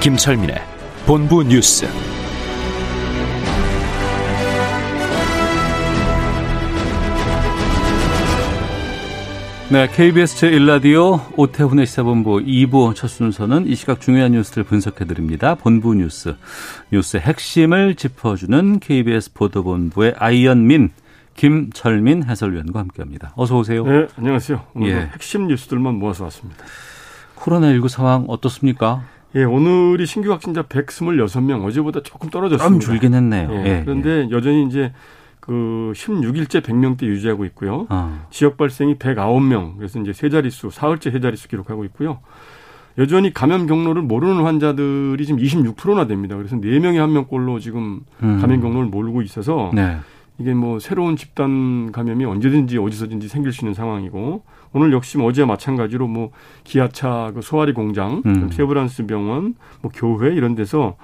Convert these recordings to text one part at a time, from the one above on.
김철민의 본부 뉴스. 네, KBS 제1라디오 오태훈의 시사본부 2부 첫 순서는 이 시각 중요한 뉴스를 분석해드립니다. 본부 뉴스, 뉴스의 핵심을 짚어주는 KBS 보도본부의 아이언민, 김철민 해설위원과 함께합니다. 어서 오세요. 네, 안녕하세요. 오늘 예. 핵심 뉴스들만 모아서 왔습니다. 코로나19 상황 어떻습니까? 예, 오늘이 신규 확진자 126명, 어제보다 조금 떨어졌습니다. 좀 줄긴 했네요. 예, 예, 그런데 여전히 이제 그 16일째 100명대 유지하고 있고요. 어, 지역 발생이 109명, 그래서 이제 세 자릿수, 사흘째 세 자릿수 기록하고 있고요. 여전히 감염 경로를 모르는 환자들이 지금 26%나 됩니다. 그래서 4명에 1명꼴로 지금 음. 감염 경로를 모르고 있어서 네. 이게 뭐 새로운 집단 감염이 언제든지 어디서든지 생길 수 있는 상황이고 오늘 역시 뭐 어제와 마찬가지로 뭐 기아차 그 소아리 공장, 음. 세브란스 병원, 뭐 교회 이런 데서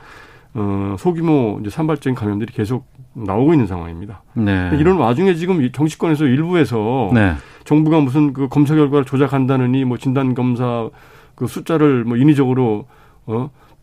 어 소규모 이제 산발적인 감염들이 계속 나오고 있는 상황입니다. 네. 이런 와중에 지금 이 정치권에서 일부에서 네. 정부가 무슨 그 검사 결과를 조작한다느니 뭐 진단 검사 그 숫자를 뭐 인위적으로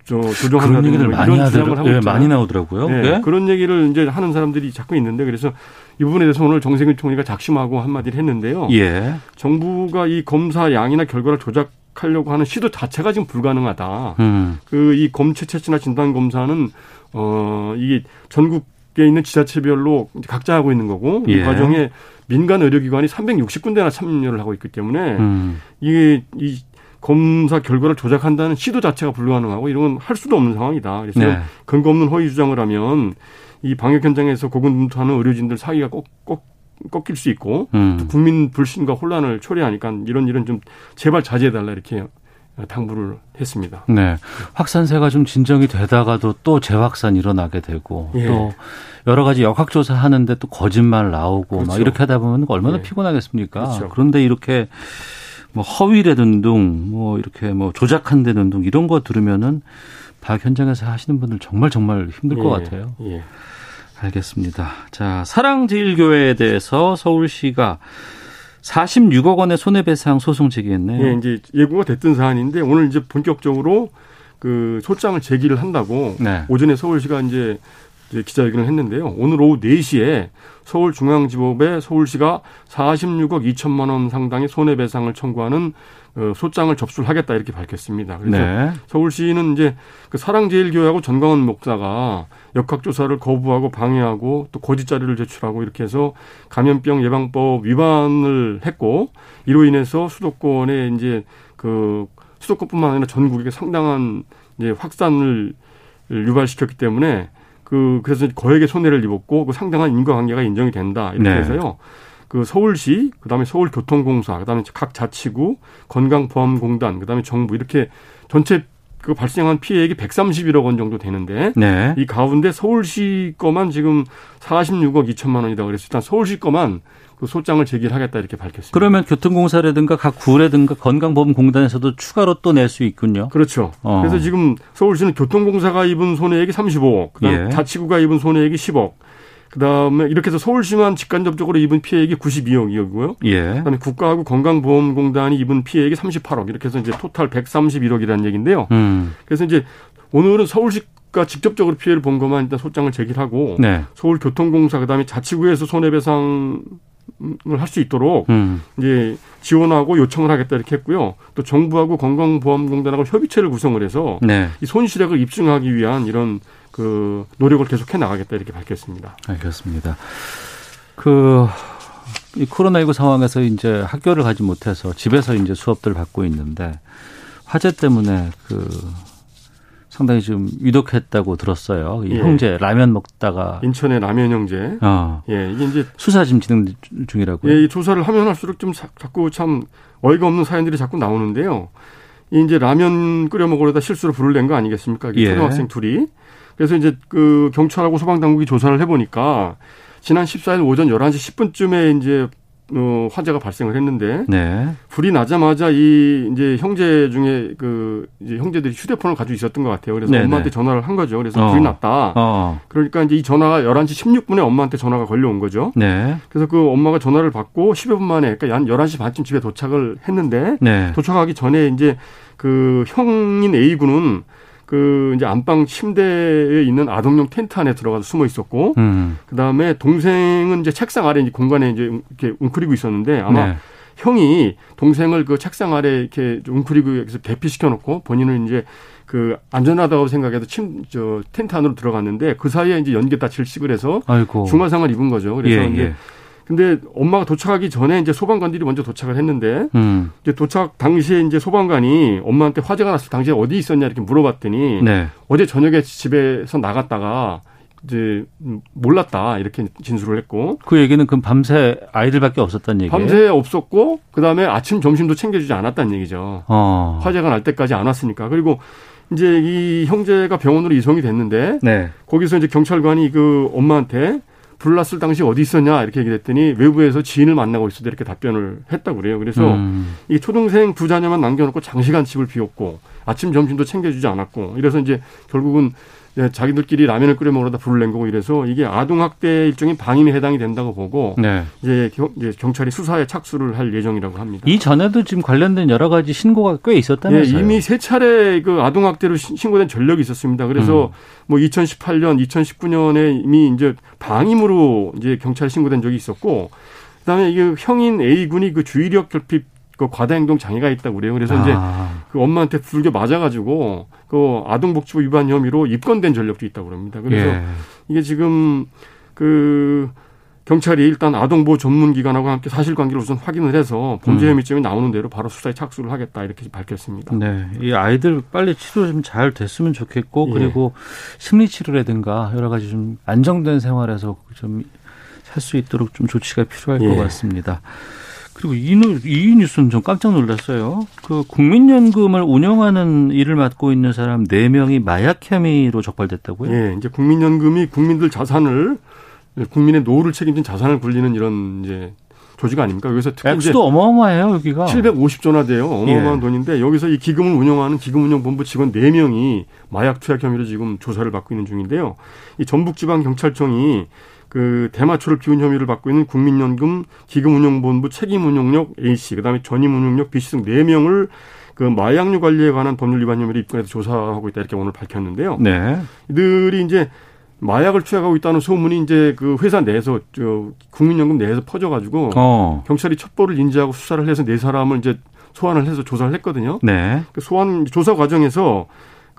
조정한다는 얘기들 뭐 이런 주장을. 하고 예, 있잖아요. 많이 나오더라고요. 네, 예? 그런 얘기를 이제 하는 사람들이 자꾸 있는데 그래서 이 부분에 대해서 오늘 정세균 총리가 작심하고 한마디를 했는데요. 예. 정부가 이 검사 양이나 결과를 조작하려고 하는 시도 자체가 지금 불가능하다. 음. 그이 검체 채취나 진단 검사는 어 이게 전국에 있는 지자체별로 각자 하고 있는 거고 예. 이 과정에 민간 의료기관이 360군데나 참여를 하고 있기 때문에 음. 이게 이 검사 결과를 조작한다는 시도 자체가 불가능하고 이런 건 할 수도 없는 상황이다. 그래서 네. 근거 없는 허위 주장을 하면 이 방역 현장에서 고군분투하는 의료진들 사이가 꼭, 꼭 꺾일 수 있고 음. 국민 불신과 혼란을 초래하니까 이런 일은 좀 제발 자제해달라 이렇게 당부를 했습니다. 네. 확산세가 좀 진정이 되다가도 또 재확산 일어나게 되고 예. 또 여러 가지 역학조사 하는데 또 거짓말 나오고 막 그렇죠. 이렇게 하다 보면 얼마나 예. 피곤하겠습니까? 그렇죠. 그런데 이렇게 뭐 허위라든 둥, 뭐 이렇게 뭐 조작한다는 둥 이런 거 들으면은 박 현장에서 하시는 분들 정말 정말 힘들 것 예, 같아요. 예. 알겠습니다. 자, 사랑제일교회에 대해서 서울시가 46억 원의 손해배상 소송 제기했네요. 예, 이제 예고가 됐던 사안인데 오늘 이제 본격적으로 그 소장을 제기를 한다고 네. 오전에 서울시가 이제 기자회견을 했는데요. 오늘 오후 4시에 서울중앙지법에 서울시가 46억 2천만 원 상당의 손해배상을 청구하는 어, 소장을 접수를 하겠다 이렇게 밝혔습니다. 그래서 네. 서울시는 이제 그 사랑제일교회하고 전광훈 목사가 역학조사를 거부하고 방해하고 또 거짓 자료를 제출하고 이렇게 해서 감염병 예방법 위반을 했고 이로 인해서 수도권에 이제 그 수도권뿐만 아니라 전국에 상당한 이제 확산을 유발시켰기 때문에 그 그래서 거액의 손해를 입었고 그 상당한 인과관계가 인정이 된다 이렇게 네. 해서요. 그 서울시, 그다음에 서울교통공사, 그다음에 각 자치구, 건강보험공단, 그다음에 정부 이렇게 전체 그 발생한 피해액이 131억 원 정도 되는데 네. 이 가운데 서울시 거만 지금 46억 2천만 원이다 그래서 일단 서울시 거만 그 소장을 제기하겠다 이렇게 밝혔습니다. 그러면 교통공사라든가 각 구라든가 건강보험공단에서도 추가로 또 낼 수 있군요. 그렇죠. 어. 그래서 지금 서울시는 교통공사가 입은 손해액이 35억, 그다음 예. 자치구가 입은 손해액이 10억, 그다음에 이렇게 해서 서울시만 직간접적으로 입은 피해액이 92억이고요. 예. 그다음에 국가하고 건강보험공단이 입은 피해액이 38억 이렇게 해서 이제 토탈 131억이라는 얘기인데요. 음. 그래서 이제 오늘은 서울시 가 직접적으로 피해를 본 것만 일단 소장을 제기하고 네. 서울교통공사 그다음에 자치구에서 손해배상 을 할 수 있도록 음. 이제 지원하고 요청을 하겠다 이렇게 했고요. 또 정부하고 건강보험공단하고 협의체를 구성을 해서 네. 이 손실액을 입증하기 위한 이런 그 노력을 계속해 나가겠다 이렇게 밝혔습니다. 알겠습니다. 그, 이 코로나19 상황에서 이제 학교를 가지 못해서 집에서 이제 수업들을 받고 있는데 화재 때문에 그 상당히 좀 위독했다고 들었어요. 이 예. 형제 라면 먹다가 인천의 라면 형제. 어, 예, 이게 이제 수사 지금 진행 중이라고요. 예, 이 조사를 하면 할수록 좀 자- 자꾸 참 어이가 없는 사연들이 자꾸 나오는데요. 이 이제 라면 끓여 먹으려다 실수로 불을 낸 거 아니겠습니까? 이 예. 초등학생 둘이. 그래서 이제 그 경찰하고 소방 당국이 조사를 해보니까 지난 14일 오전 11시 10분쯤에 이제 어, 화재가 발생을 했는데 네. 불이 나자마자 이 이제 형제 중에 그 이제 형제들이 휴대폰을 가지고 있었던 것 같아요. 그래서 네네. 엄마한테 전화를 한 거죠. 그래서 어. 불이 났다. 어. 그러니까 이제 이 전화가 11시 16분에 엄마한테 전화가 걸려온 거죠. 네. 그래서 그 엄마가 전화를 받고 10여 분 만에 그러니까 한 11시 반쯤 집에 도착을 했는데 네. 도착하기 전에 이제 그 형인 A군은 그 이제 안방 침대에 있는 아동용 텐트 안에 들어가서 숨어 있었고 음. 그다음에 동생은 이제 책상 아래 이제 공간에 이제 이렇게 웅크리고 있었는데 아마 네. 형이 동생을 그 책상 아래 이렇게 웅크리고 여기서 대피시켜 놓고 본인은 이제 그 안전하다고 생각해서 침 저 텐트 안으로 들어갔는데 그 사이에 이제 연기에 다 질식을 해서 아이고. 중화상을 입은 거죠. 그래서 예, 이제 예. 근데 엄마가 도착하기 전에 이제 소방관들이 먼저 도착을 했는데 음. 이제 도착 당시에 이제 소방관이 엄마한테 화재가 났을 당시에 어디 있었냐 이렇게 물어봤더니 네. 어제 저녁에 집에서 나갔다가 이제 음, 몰랐다 이렇게 진술을 했고 그 얘기는 그럼 밤새 아이들밖에 없었다는 얘기예요? 밤새 없었고 그다음에 아침 점심도 챙겨주지 않았다는 얘기죠. 어. 화재가 날 때까지 안 왔으니까 그리고 이제 이 형제가 병원으로 이송이 됐는데 네. 거기서 이제 경찰관이 그 엄마한테 불났을 당시 어디 있었냐 이렇게 얘기를 했더니 외부에서 지인을 만나고 있었다 이렇게 답변을 했다고 그래요. 그래서 음. 이 초등생 두 자녀만 남겨놓고 장시간 집을 비웠고 아침 점심도 챙겨주지 않았고 이래서 이제 결국은 이제 자기들끼리 라면을 끓여 먹으러다 불을 낸 거고 이래서 이게 아동 학대 일종의 방임에 해당이 된다고 보고 네. 이제, 경, 이제 경찰이 수사에 착수를 할 예정이라고 합니다. 이 전에도 지금 관련된 여러 가지 신고가 꽤 예, 있었다면서요? 이미 세 차례 그 아동 학대로 신- 신고된 전력이 있었습니다. 그래서 음. 뭐 2018년, 2019년에 이미 이제 방임으로 이제 경찰 신고된 적이 있었고 그다음에 이게 형인 A 군이 그 주의력 결핍 그 과다 행동 장애가 있다고 그래요. 그래서 이제 아. 그 엄마한테 불겨 맞아가지고 그 아동복지부 위반 혐의로 입건된 전력도 있다고 그럽니다. 그래서 예. 이게 지금 그 경찰이 일단 아동보호 전문기관하고 함께 사실관계를 우선 확인을 해서 범죄 음. 혐의점이 나오는 대로 바로 수사에 착수를 하겠다 이렇게 밝혔습니다. 네, 이 아이들 빨리 치료 좀 잘 됐으면 좋겠고 예. 그리고 심리 치료라든가 여러 가지 좀 안정된 생활에서 좀 살 수 있도록 좀 조치가 필요할 것 예. 같습니다. 그리고 이, 뉴- 이 뉴스는 좀 깜짝 놀랐어요. 그 국민연금을 운영하는 일을 맡고 있는 사람 네명이 마약 혐의로 적발됐다고요? 예, 이제 국민연금이 국민들 자산을 국민의 노후를 책임진 자산을 굴리는 이런 이제 조직 아닙니까? 여기서 특히 액수도 어마어마해요, 여기가. 750조나 돼요. 어마어마한 예. 돈인데 여기서 이 기금을 운영하는 기금운영본부 직원 4명이 마약 투약 혐의로 지금 조사를 받고 있는 중인데요. 이 전북지방경찰청이 그 대마초를 피운 혐의를 받고 있는 국민연금 기금운용본부 책임운용력 A씨, 그다음에 전임운용력 B씨 등 4명을 그 마약류 관리에 관한 법률 위반 혐의로 입건해서 조사하고 있다 이렇게 오늘 밝혔는데요. 네. 이들이 이제 마약을 투약하고 있다는 소문이 이제 그 회사 내에서 저 국민연금 내에서 퍼져가지고 어. 경찰이 첩보를 인지하고 수사를 해서 네 사람을 이제 소환을 해서 조사를 했거든요. 네. 그 소환 조사 과정에서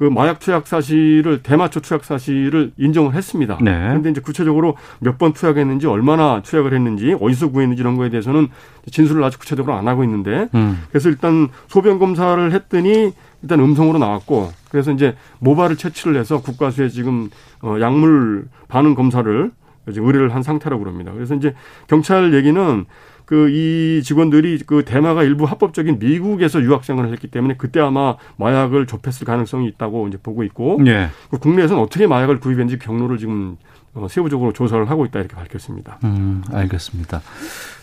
그 마약 투약 사실을 대마초 투약 사실을 인정을 했습니다. 네. 그런데 이제 구체적으로 몇 번 투약했는지 얼마나 투약을 했는지 어디서 구했는지 이런 거에 대해서는 진술을 아주 구체적으로 안 하고 있는데 음. 그래서 일단 소변 검사를 했더니 일단 음성으로 나왔고 그래서 이제 모발을 채취를 해서 국과수에 지금 어 약물 반응 검사를 지금 의뢰를 한 상태라고 그럽니다. 그래서 이제 경찰 얘기는 그 이 직원들이 그 대마가 일부 합법적인 미국에서 유학 생활을 했기 때문에 그때 아마 마약을 접했을 가능성이 있다고 이제 보고 있고 예. 그 국내에서는 어떻게 마약을 구입했는지 경로를 지금 어, 세부적으로 조사를 하고 있다 이렇게 밝혔습니다. 음, 알겠습니다.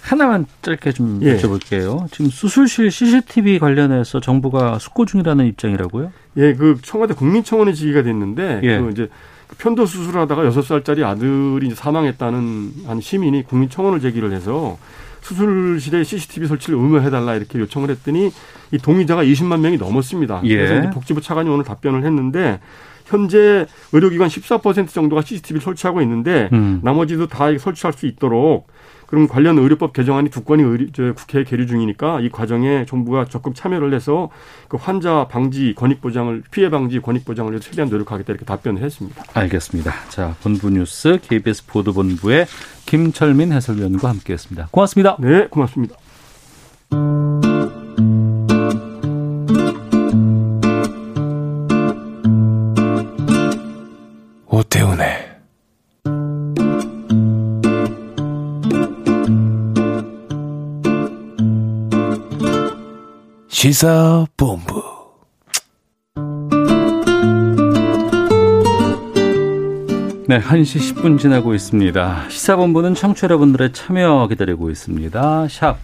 하나만 짧게 좀 예. 여쭤볼게요. 지금 수술실 CCTV 관련해서 정부가 숙고 중이라는 입장이라고요? 예, 그 청와대 국민청원에 지기가 됐는데 예. 그 이제 편도 수술하다가 여섯 살짜리 아들이 사망했다는 한 시민이 국민청원을 제기를 해서 수술실에 CCTV 설치를 의무해달라 이렇게 요청을 했더니 이 동의자가 20만 명이 넘었습니다. 예. 그래서 이제 복지부 차관이 오늘 답변을 했는데 현재 의료기관 14% 정도가 CCTV를 설치하고 있는데 음. 나머지도 다 설치할 수 있도록 그럼 관련 의료법 개정안이 두 건이 의료, 국회에 계류 중이니까 이 과정에 정부가 적극 참여를 해서 그 환자 방지 권익 보장을 피해 방지 권익 보장을 위해서 최대한 노력하겠다 이렇게 답변을 했습니다. 알겠습니다. 자, 본부 뉴스 KBS 보도본부의 김철민 해설위원과 함께했습니다. 고맙습니다. 네, 고맙습니다. 오태훈의 시사본부. 네, 1시 10분 지나고 있습니다. 시사본부는 청취 여러분들의 참여 기다리고 있습니다. 샵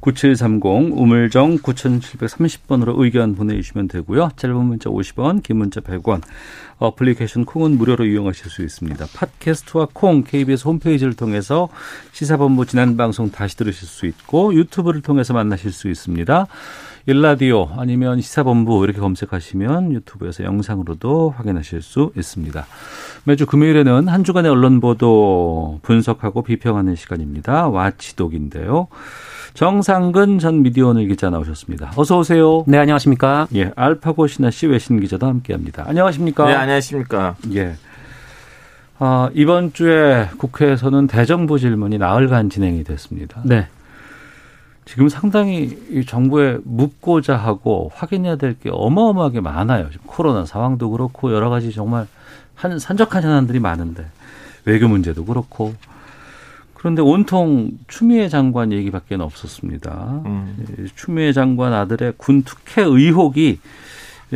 9730 우물정 9730번으로 의견 보내주시면 되고요. 짧은 문자 50원, 긴 문자 100원. 어플리케이션 콩은 무료로 이용하실 수 있습니다. 팟캐스트와 콩 KBS 홈페이지를 통해서 시사본부 지난 방송 다시 들으실 수 있고 유튜브를 통해서 만나실 수 있습니다. 일라디오 아니면 시사본부 이렇게 검색하시면 유튜브에서 영상으로도 확인하실 수 있습니다. 매주 금요일에는 한 주간의 언론 보도 분석하고 비평하는 시간입니다. 와치독인데요. 정상근 전 미디어오늘 기자 나오셨습니다. 어서 오세요. 네, 안녕하십니까? 예, 알파고 신하 씨 외신 기자도 함께합니다. 안녕하십니까? 네, 안녕하십니까? 예. 아, 이번 주에 국회에서는 대정부 질문이 나흘간 진행이 됐습니다. 네. 지금 상당히 이 정부에 묻고자 하고 확인해야 될 게 어마어마하게 많아요. 지금 코로나 상황도 그렇고 여러 가지 정말 한 산적한 현안들이 많은데 외교 문제도 그렇고 그런데 온통 추미애 장관 얘기밖에 없었습니다. 음. 추미애 장관 아들의 군 특혜 의혹이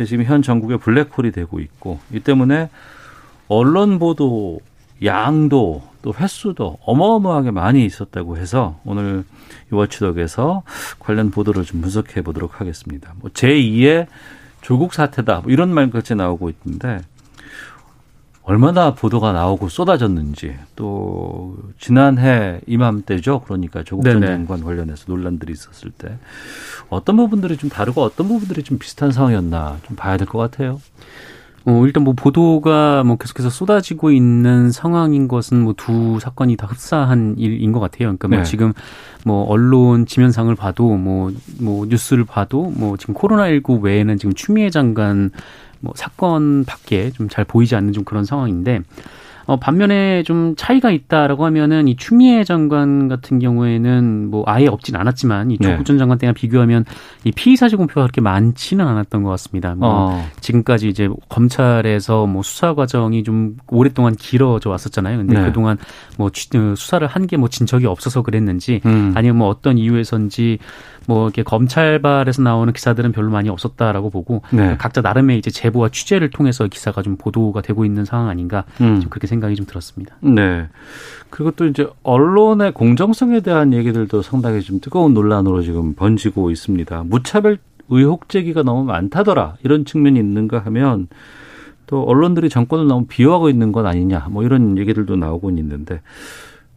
지금 현 전국의 블랙홀이 되고 있고 이 때문에 언론 보도 양도 또 횟수도 어마어마하게 많이 있었다고 해서 오늘 이 워치독에서 관련 보도를 좀 분석해 보도록 하겠습니다. 뭐 제2의 조국 사태다 뭐 이런 말까지 나오고 있는데 얼마나 보도가 나오고 쏟아졌는지 또 지난해 이맘때죠. 그러니까 조국 전. 장관 관련해서 논란들이 있었을 때 어떤 부분들이 좀 다르고 어떤 부분들이 좀 비슷한 상황이었나 좀 봐야 될 것 같아요. 어, 일단 뭐 보도가 뭐 계속해서 쏟아지고 있는 상황인 것은 뭐 두 사건이 다 흡사한 일인 것 같아요. 그러니까 뭐 네. 지금 뭐 언론 지면상을 봐도 뭐, 뭐 뉴스를 봐도 뭐 지금 코로나19 외에는 지금 추미애 장관 뭐 사건 밖에 좀 잘 보이지 않는 좀 그런 상황인데 어, 반면에 좀 차이가 있다라고 하면은 이 추미애 장관 같은 경우에는 뭐 아예 없진 않았지만 이 네. 조국 전 장관 때랑 비교하면 이 피의 사실 공표가 그렇게 많지는 않았던 것 같습니다. 뭐 어. 지금까지 이제 검찰에서 뭐 수사 과정이 좀 오랫동안 길어져 왔었잖아요. 근데 네. 그동안 뭐 취- 어, 수사를 한 게 뭐진 적이 없어서 그랬는지 음. 아니면 뭐 어떤 이유에선지 뭐 이렇게 검찰발에서 나오는 기사들은 별로 많이 없었다라고 보고 네. 각자 나름의 이제 제보와 취재를 통해서 기사가 좀 보도가 되고 있는 상황 아닌가 음. 좀 그렇게 생각이 좀 들었습니다. 네. 그리고 또 이제 언론의 공정성에 대한 얘기들도 상당히 좀 뜨거운 논란으로 지금 번지고 있습니다. 무차별 의혹 제기가 너무 많다더라 이런 측면이 있는가 하면 또 언론들이 정권을 너무 비호하고 있는 건 아니냐 뭐 이런 얘기들도 나오고 있는데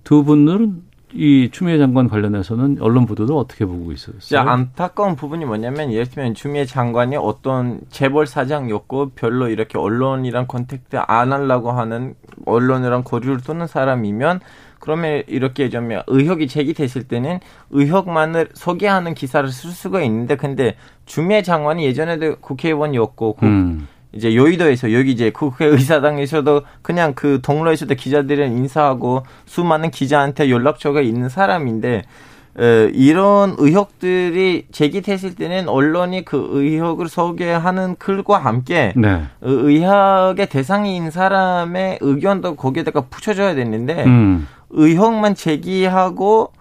두 분은 이 추미애 장관 관련해서는 언론 보도를 어떻게 보고 있었어요? 안타까운 부분이 뭐냐면 예를 들면 추미애 장관이 어떤 재벌 사장이었고 별로 이렇게 언론이랑 contact 안 하려고 하는 언론이랑 거리를 두는 사람이면 그러면 이렇게 좀 의혹이 제기됐을 때는 의혹만을 소개하는 기사를 쓸 수가 있는데 근데 추미애 장관이 예전에도 국회의원이었고 그 음. 이제 여의도에서 여기 이제 국회의사당에서도 그냥 그 동로에서도 기자들이랑 인사하고 수많은 기자한테 연락처가 있는 사람인데 에, 이런 의혹들이 제기됐을 때는 언론이 그 의혹을 소개하는 글과 함께 네. 의- 의혹의 대상인 사람의 의견도 거기에다가 붙여줘야 되는데 음. 의혹만 제기하고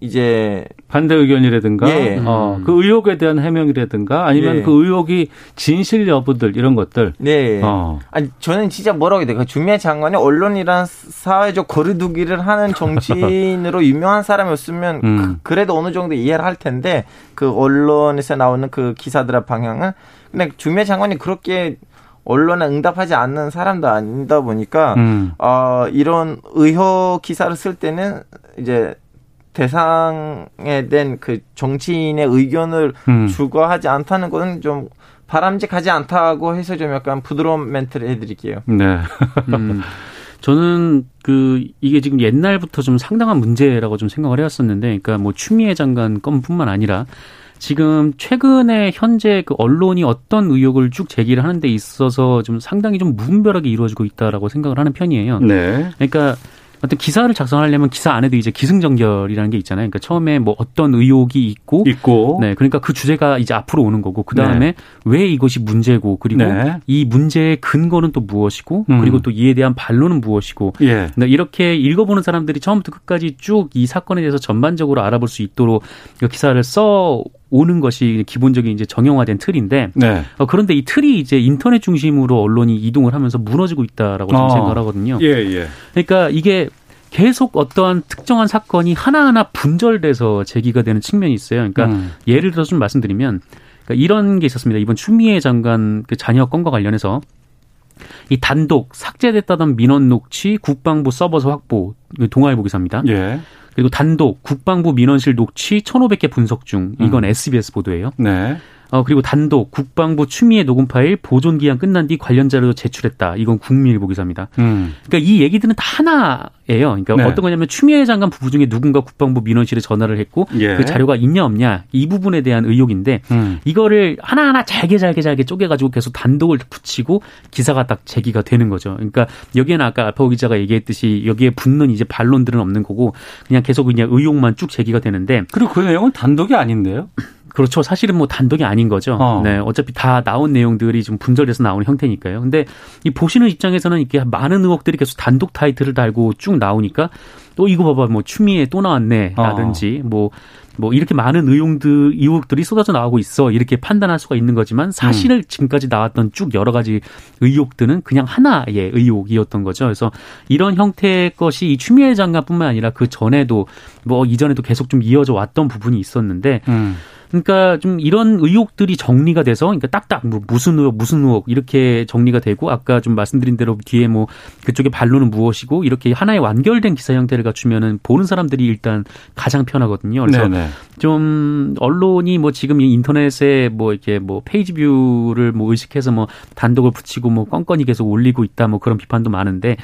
이제 반대 의견이라든가 예. 어, 그 의혹에 대한 해명이라든가 아니면 예. 그 의혹이 진실 여부들 이런 것들 네. 어. 아니 저는 진짜 뭐라고 해야 될까 주미애 장관이 언론이란 사회적 거리두기를 하는 정치인으로 유명한 사람이었으면 음. 그, 래도 어느 정도 이해를 할 텐데 그 언론에서 나오는 그 기사들의 방향은 근데 주미애 장관이 그렇게 언론에 응답하지 않는 사람도 아니다 보니까 음. 어, 이런 의혹 기사를 쓸 때는 이제 대상에 된그 정치인의 의견을 음. 추구하지 않다는 것은 좀 바람직하지 않다고 해서 좀 약간 부드러운 멘트를 해드릴게요. 네. 음, 저는 그 이게 지금 옛날부터 좀 상당한 문제라고 좀 생각을 해왔었는데, 그러니까 뭐 추미애 장관 건뿐만 아니라 지금 최근에 현재 그 언론이 어떤 의혹을 쭉 제기를 하는 데 있어서 좀 상당히 좀 무분별하게 이루어지고 있다라고 생각을 하는 편이에요. 네. 그러니까 어떤 기사를 작성하려면 기사 안에도 이제 기승전결이라는 게 있잖아요. 그러니까 처음에 뭐 어떤 의혹이 있고 있고. 네, 그러니까 그 주제가 이제 앞으로 오는 거고 그 다음에 네. 왜 이것이 문제고 그리고 네. 이 문제의 근거는 또 무엇이고 음. 그리고 또 이에 대한 반론은 무엇이고 예. 그러니까 이렇게 읽어보는 사람들이 처음부터 끝까지 쭉 이 사건에 대해서 전반적으로 알아볼 수 있도록 이 기사를 써 오는 것이 기본적인 이제 정형화된 틀인데 네. 어, 그런데 이 틀이 이제 인터넷 중심으로 언론이 이동을 하면서 무너지고 있다라고 저는 어. 생각을 하거든요. 예, 예. 그러니까 이게 계속 어떠한 특정한 사건이 하나하나 분절돼서 제기가 되는 측면이 있어요. 그러니까 음. 예를 들어서 좀 말씀드리면 그러니까 이런 게 있었습니다. 이번 추미애 장관 그 자녀 건과 관련해서 이 단독 삭제됐다던 민원 녹취 국방부 서버서 확보 동아일보 기사입니다. 예. 그리고 단독 국방부 민원실 녹취 1,500개 분석 중 이건 음. SBS 보도예요. 네. 어 그리고 단독 국방부 추미애 녹음 파일 보존 기한 끝난 뒤 관련 자료 제출했다. 이건 국민일보 기사입니다. 음. 그러니까 이 얘기들은 다 하나예요. 그러니까 네. 어떤 거냐면 추미애 장관 부부 중에 누군가 국방부 민원실에 전화를 했고 예. 그 자료가 있냐 없냐 이 부분에 대한 의혹인데 음. 이거를 하나하나 잘게 잘게 잘게 쪼개가지고 계속 단독을 붙이고 기사가 딱 제기가 되는 거죠. 그러니까 여기에는 아까 알파고 기자가 얘기했듯이 여기에 붙는 이제 반론들은 없는 거고 그냥 계속 그냥 의혹만 쭉 제기가 되는데 그리고 그 내용은 단독이 아닌데요. 그렇죠. 사실은 뭐 단독이 아닌 거죠. 어. 네. 어차피 다 나온 내용들이 좀 분절돼서 나오는 형태니까요. 근데 이 보시는 입장에서는 이렇게 많은 의혹들이 계속 단독 타이틀을 달고 쭉 나오니까 또 이거 봐봐 뭐 추미애 또 나왔네 라든지 뭐뭐 이렇게 많은 의혹들 의혹들이 쏟아져 나오고 있어 이렇게 판단할 수가 있는 거지만 사실을 지금까지 나왔던 쭉 여러 가지 의혹들은 그냥 하나의 의혹이었던 거죠. 그래서 이런 형태의 것이 이 추미애 장관뿐만 아니라 그 전에도 뭐 이전에도 계속 좀 이어져 왔던 부분이 있었는데 음. 그러니까 좀 이런 의혹들이 정리가 돼서 그러니까 딱딱 뭐 무슨 의혹 무슨 의혹 이렇게 정리가 되고 아까 좀 말씀드린 대로 뒤에 뭐 그쪽의 반론은 무엇이고 이렇게 하나의 완결된 기사 형태를 갖추면은 보는 사람들이 일단 가장 편하거든요. 그래서 네네. 좀 언론이 뭐 지금 이 인터넷에 뭐 이렇게 뭐 page view를 뭐 의식해서 뭐 단독을 붙이고 뭐 건건이 계속 올리고 있다 뭐 그런 비판도 많은데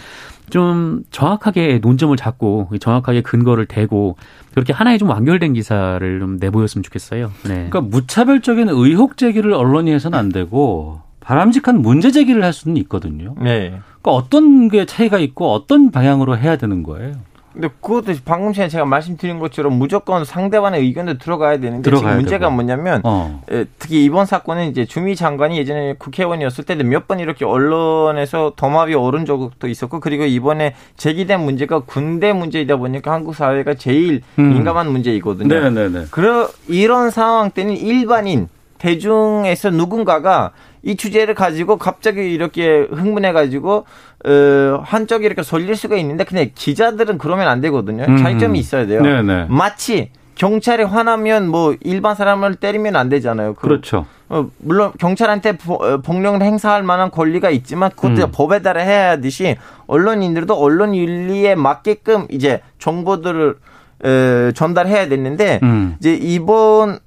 좀 정확하게 논점을 잡고 정확하게 근거를 대고 그렇게 하나의 좀 완결된 기사를 좀 내보였으면 좋겠어요. 네. 그러니까 무차별적인 의혹 제기를 언론이 해서는 안 되고 바람직한 문제 제기를 할 수는 있거든요. 네. 그러니까 어떤 게 차이가 있고 어떤 방향으로 해야 되는 거예요. 근데 그것도 방금 전에 제가 말씀드린 것처럼 무조건 상대방의 의견도 들어가야 되는데 들어가야 지금 문제가 되고. 뭐냐면 어. 에, 특히 이번 사건은 이제 주미 장관이 예전에 국회의원이었을 때도 몇 번 이렇게 언론에서 도마비 오른 적도 있었고 그리고 이번에 제기된 문제가 군대 문제이다 보니까 한국 사회가 제일 음. 민감한 문제이거든요. 네네네. 그러 이런 상황 때는 일반인 대중에서 누군가가 이 주제를 가지고 갑자기 이렇게 흥분해 가지고 어, 한쪽이 이렇게 sol릴 수가 있는데 근데 기자들은 그러면 안 되거든요. 음. 차이점이 있어야 돼요. 네네. 마치 경찰이 화나면 뭐 일반 사람을 때리면 안 되잖아요. 그- 그렇죠. 어, 물론 경찰한테 보- 어, 폭력을 행사할 만한 권리가 있지만 그것도 음. 법에 따라 해야 하듯이 언론인들도 언론 윤리에 맞게끔 이제 정보들을 에, 전달해야 됐는데 음. 이제 이번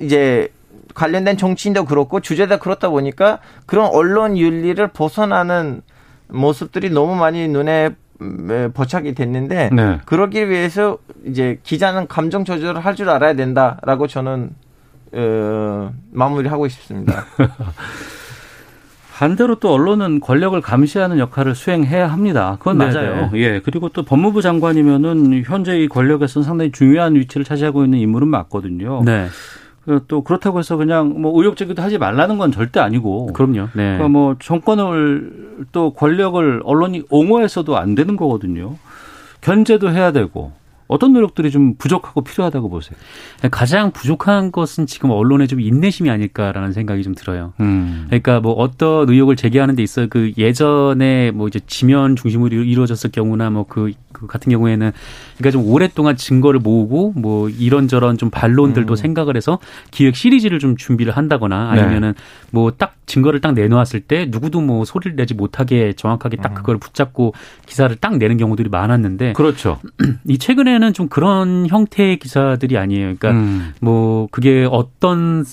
이제 관련된 정치인도 그렇고 주제도 그렇다 보니까 그런 언론 윤리를 벗어나는 모습들이 너무 많이 눈에 음, 에, 포착이 됐는데 네. 그러기 위해서 이제 기자는 감정 조절을 할 줄 알아야 된다라고 저는 어, 마무리하고 싶습니다. 반대로 또 언론은 권력을 감시하는 역할을 수행해야 합니다. 그건 네네. 맞아요. 예. 그리고 또 법무부 장관이면은 현재 이 권력에서는 상당히 중요한 위치를 차지하고 있는 인물은 맞거든요. 네. 그또 그렇다고 해서 그냥 뭐 의혹 제기도 하지 말라는 건 절대 아니고. 그럼요. 네. 그러니까 뭐 정권을 또 권력을 언론이 옹호해서도 안 되는 거거든요. 견제도 해야 되고 어떤 노력들이 좀 부족하고 필요하다고 보세요. 가장 부족한 것은 지금 언론의 좀 인내심이 아닐까라는 생각이 좀 들어요. 음. 그러니까 뭐 어떤 의혹을 제기하는 데 있어 그 예전에 뭐 이제 지면 중심으로 이루어졌을 경우나 뭐 그 그 같은 경우에는 그러니까 좀 오랫동안 증거를 모으고 뭐 이런저런 좀 반론들도 생각을 해서 기획 시리즈를 좀 준비를 한다거나 네. 아니면은 뭐딱 증거를 딱 내놓았을 때 누구도 뭐 소리를 내지 못하게 정확하게 딱 그걸 붙잡고 기사를 딱 내는 경우들이 많았는데 그렇죠. 이 최근에는 좀 그런 형태의 기사들이 아니에요. 그러니까 음. 뭐 그게 어떤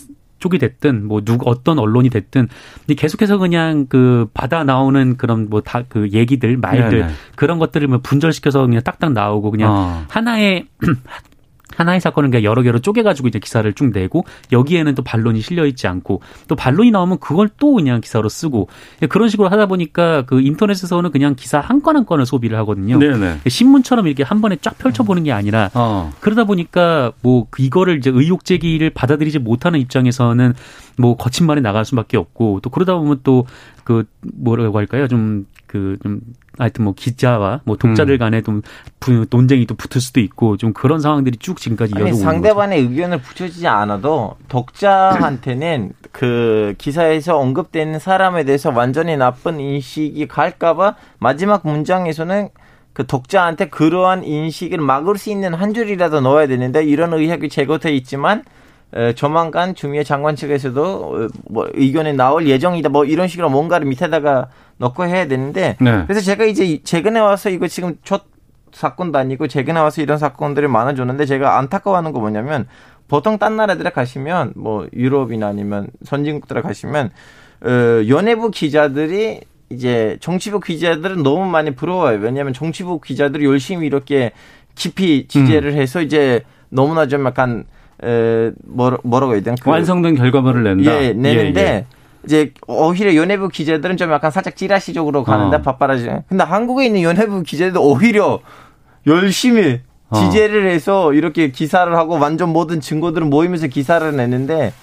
쪽이 됐든 뭐 누구 어떤 언론이 됐든 계속해서 그냥 그 받아 나오는 그런 뭐 다 그 얘기들 말들 네네. 그런 것들을 뭐 분절시켜서 그냥 딱딱 나오고 그냥 어. 하나의 하나의 사건은 그냥 여러 개로 쪼개가지고 이제 기사를 쭉 내고 여기에는 또 반론이 실려 있지 않고 또 반론이 나오면 그걸 또 그냥 기사로 쓰고 그런 식으로 하다 보니까 그 인터넷에서는 그냥 기사 한 건 한 건을 소비를 하거든요. 네네. 신문처럼 이렇게 한 번에 쫙 펼쳐보는 게 아니라 어. 그러다 보니까 뭐 이거를 이제 의혹 제기를 받아들이지 못하는 입장에서는 뭐 거친 말이 나갈 수밖에 없고 또 그러다 보면 또 그 뭐라고 할까요 좀 그 좀 하여튼 뭐 기자와 뭐 독자들 음. 간에 좀 부- 논쟁이 또 붙을 수도 있고 좀 그런 상황들이 쭉 지금까지 이어져 오는. 상대방의 의견을 붙여지지 않아도 독자한테는 그 기사에서 언급되는 사람에 대해서 완전히 나쁜 인식이 갈까봐 마지막 문장에서는 그 독자한테 그러한 인식을 막을 수 있는 한 줄이라도 넣어야 되는데 이런 의혹이 제거돼 있지만 에, 조만간 주미애 장관 측에서도 어, 뭐 의견이 나올 예정이다 뭐 이런 식으로 뭔가를 밑에다가 넣고 해야 되는데 네. 그래서 제가 이제 이- 최근에 와서 이거 지금 첫 사건도 아니고 최근에 와서 이런 사건들이 많아졌는데 제가 안타까워하는 거 뭐냐면 보통 딴 나라들에 가시면 뭐 유럽이나 아니면 선진국들에 가시면 어, 연예부 기자들이 이제 정치부 기자들은 너무 많이 부러워요. 왜냐하면 정치부 기자들이 열심히 이렇게 깊이 취재를 해서 이제 너무나 좀 약간 에, 뭐라, 뭐라고 해야 되나? 그- 완성된 결과물을 낸다. 예, 내는데 예, 예. 이제 오히려 연예부 기자들은 좀 약간 살짝 찌라시적으로 가는데 어. 바빠라지. 근데 한국에 있는 연예부 기자들도 오히려 열심히 어. 지재를 해서 이렇게 기사를 하고 완전 모든 증거들을 모이면서 기사를 내는데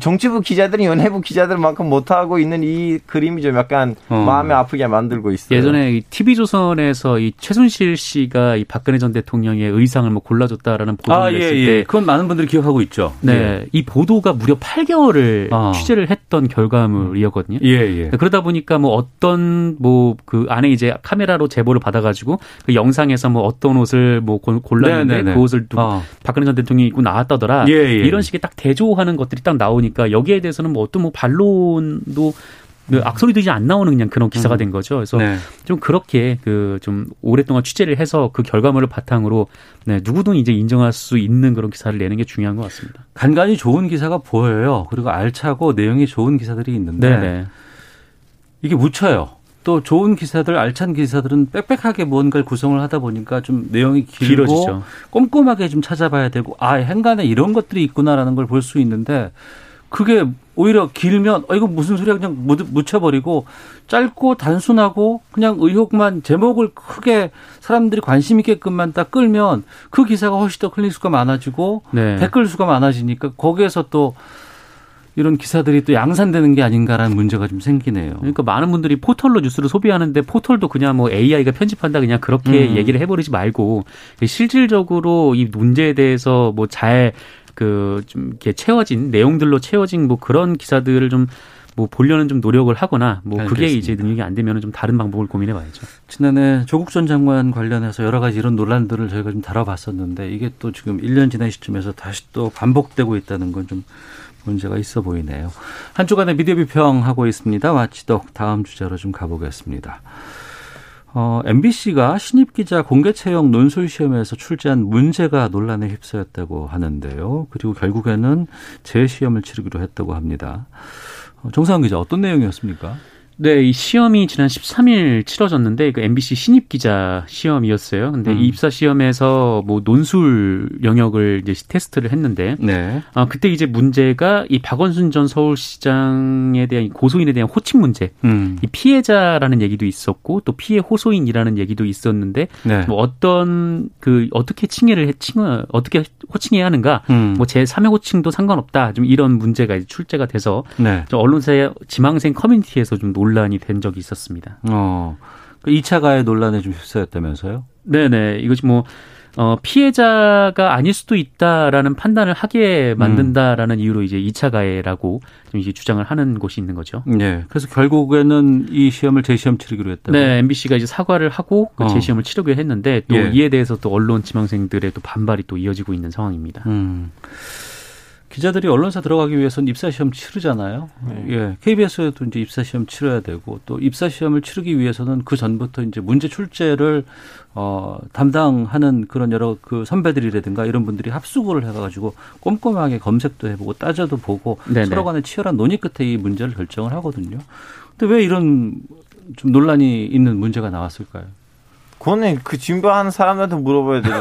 정치부 기자들은 연예부 기자들만큼 못하고 있는 이 그림이 좀 약간 어. 마음이 아프게 만들고 있어요. 예전에 TV조선에서 이 최순실 씨가 이 박근혜 전 대통령의 의상을 뭐 골라줬다라는 보도를 아, 예, 냈을 예. 때 그건 많은 분들이 기억하고 있죠. 네, 이 보도가 무려 8개월을 아. 취재를 했던 결과물이었거든요. 예, 예. 그러다 보니까 뭐 어떤 뭐 그 안에 이제 카메라로 제보를 받아가지고 그 영상에서 뭐 어떤 옷을 뭐 골- 골랐는데 네, 네, 네. 그 옷을 어. 박근혜 전 대통령이 입고 나왔다더라. 예, 예. 이런 식의 딱 대조하는 것들이 딱 나오니 까 여기에 대해서는 뭐 어떤 뭐 반론도 그 악소리도 이제 안 나오는 그냥 그런 기사가 된 거죠. 그래서 음. 네. 좀 그렇게 그 좀 오랫동안 취재를 해서 그 결과물을 바탕으로 네, 누구든 이제 인정할 수 있는 그런 기사를 내는 게 중요한 것 같습니다. 간간히 좋은 기사가 보여요. 그리고 알차고 내용이 좋은 기사들이 있는데 네네. 이게 묻혀요. 또 좋은 기사들, 알찬 기사들은 빽빽하게 뭔가를 구성을 하다 보니까 좀 내용이 길고 길어지죠. 꼼꼼하게 좀 찾아봐야 되고 아 행간에 이런 것들이 있구나라는 걸 볼 수 있는데 그게 오히려 길면 어 이거 무슨 소리야 그냥 묻- 묻혀버리고 짧고 단순하고 그냥 의혹만 제목을 크게 사람들이 관심 있게끔만 딱 끌면 그 기사가 훨씬 더 클릭 수가 많아지고 네. 댓글 수가 많아지니까 거기에서 또 이런 기사들이 또 양산되는 게 아닌가라는 문제가 좀 생기네요. 그러니까 많은 분들이 포털로 뉴스를 소비하는데 포털도 그냥 뭐 AI가 편집한다 그냥 그렇게 음. 얘기를 해버리지 말고 실질적으로 이 문제에 대해서 뭐잘 그 좀 이렇게 채워진 내용들로 채워진 뭐 그런 기사들을 좀뭐 보려는 좀 노력을 하거나 뭐 그게 알겠습니다. 이제 능력이 안 되면 좀 다른 방법을 고민해 봐야죠. 지난해 조국 전 장관 관련해서 여러 가지 이런 논란들을 저희가 좀 다뤄봤었는데 이게 또 지금 1년 지난 시점에서 다시 또 반복되고 있다는 건 좀 문제가 있어 보이네요. 한 주간의 미디어 비평하고 있습니다. 와치독 다음 주제로 좀 가보겠습니다. 어, MBC가 신입 기자 공개 채용 논술 시험에서 출제한 문제가 논란에 휩싸였다고 하는데요. 그리고 결국에는 재시험을 치르기로 했다고 합니다. 어, 정상훈 기자 어떤 내용이었습니까? 네, 이 시험이 지난 13일 치러졌는데 그 MBC 신입 기자 시험이었어요. 근데 음. 이 입사 시험에서 뭐 논술 영역을 이제 테스트를 했는데 네. 아, 그때 이제 문제가 이 박원순 전 서울시장에 대한 이 고소인에 대한 호칭 문제, 음. 이 피해자라는 얘기도 있었고 또 피해 호소인이라는 얘기도 있었는데 네. 뭐 어떤 그 어떻게 칭해를 해, 칭을 어떻게 호칭해야 하는가, 음. 뭐제 3회 호칭도 상관없다, 좀 이런 문제가 이제 출제가 돼서 네. 저 언론사의 지망생 커뮤니티에서 좀 논 란이 된 적이 있었습니다. 어. 그 2차 가해 논란에 좀 휩싸였다면서요? 네네. 이것이 뭐, 어, 피해자가 아닐 수도 있다라는 판단을 하게 만든다라는 이유로 이제 2차 가해라고 좀 이제 주장을 하는 곳이 있는 거죠. 네. 그래서 결국에는 이 시험을 재시험 치르기로 했다고. 네, MBC가 이제 사과를 하고 그 어. 재시험을 치르게 했는데 또 예. 이에 대해서 또 언론 지망생들의 또 반발이 또 이어지고 있는 상황입니다. 음. 기자들이 언론사 들어가기 위해서는 입사 시험 치르잖아요. 예. KBS에도 이제 입사 시험 치러야 되고 또 입사 시험을 치르기 위해서는 그 전부터 이제 문제 출제를 어 담당하는 그런 여러 그 선배들이라든가 이런 분들이 합수고를 해 가지고 꼼꼼하게 검색도 해 보고 따져도 보고 네네. 서로 간에 치열한 논의 끝에 이 문제를 결정을 하거든요. 근데 왜 이런 좀 논란이 있는 문제가 나왔을까요? 그거는 그 준비하는 사람들한테 물어봐야 돼요.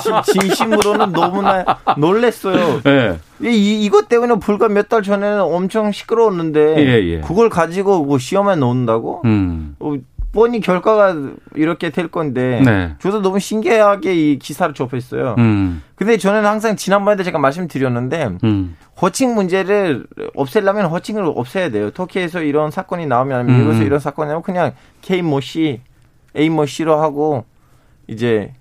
진- 진심으로는 너무나 놀랬어요. 예. 이, 이것 때문에 불과 몇 달 전에는 엄청 시끄러웠는데 예, 예. 그걸 가지고 뭐 시험에 넣는다고? 음. 어, 뻔히 결과가 이렇게 될 건데 네. 저도 너무 신기하게 이 기사를 접했어요. 음. 근데 저는 항상 지난번에도 제가 말씀드렸는데 음. 호칭 문제를 없애려면 호칭을 없애야 돼요. 터키에서 이런 사건이 나오면 음. 미국에서 이런 사건이 나오면 그냥 K 모 씨, A 모 씨로 하고 이제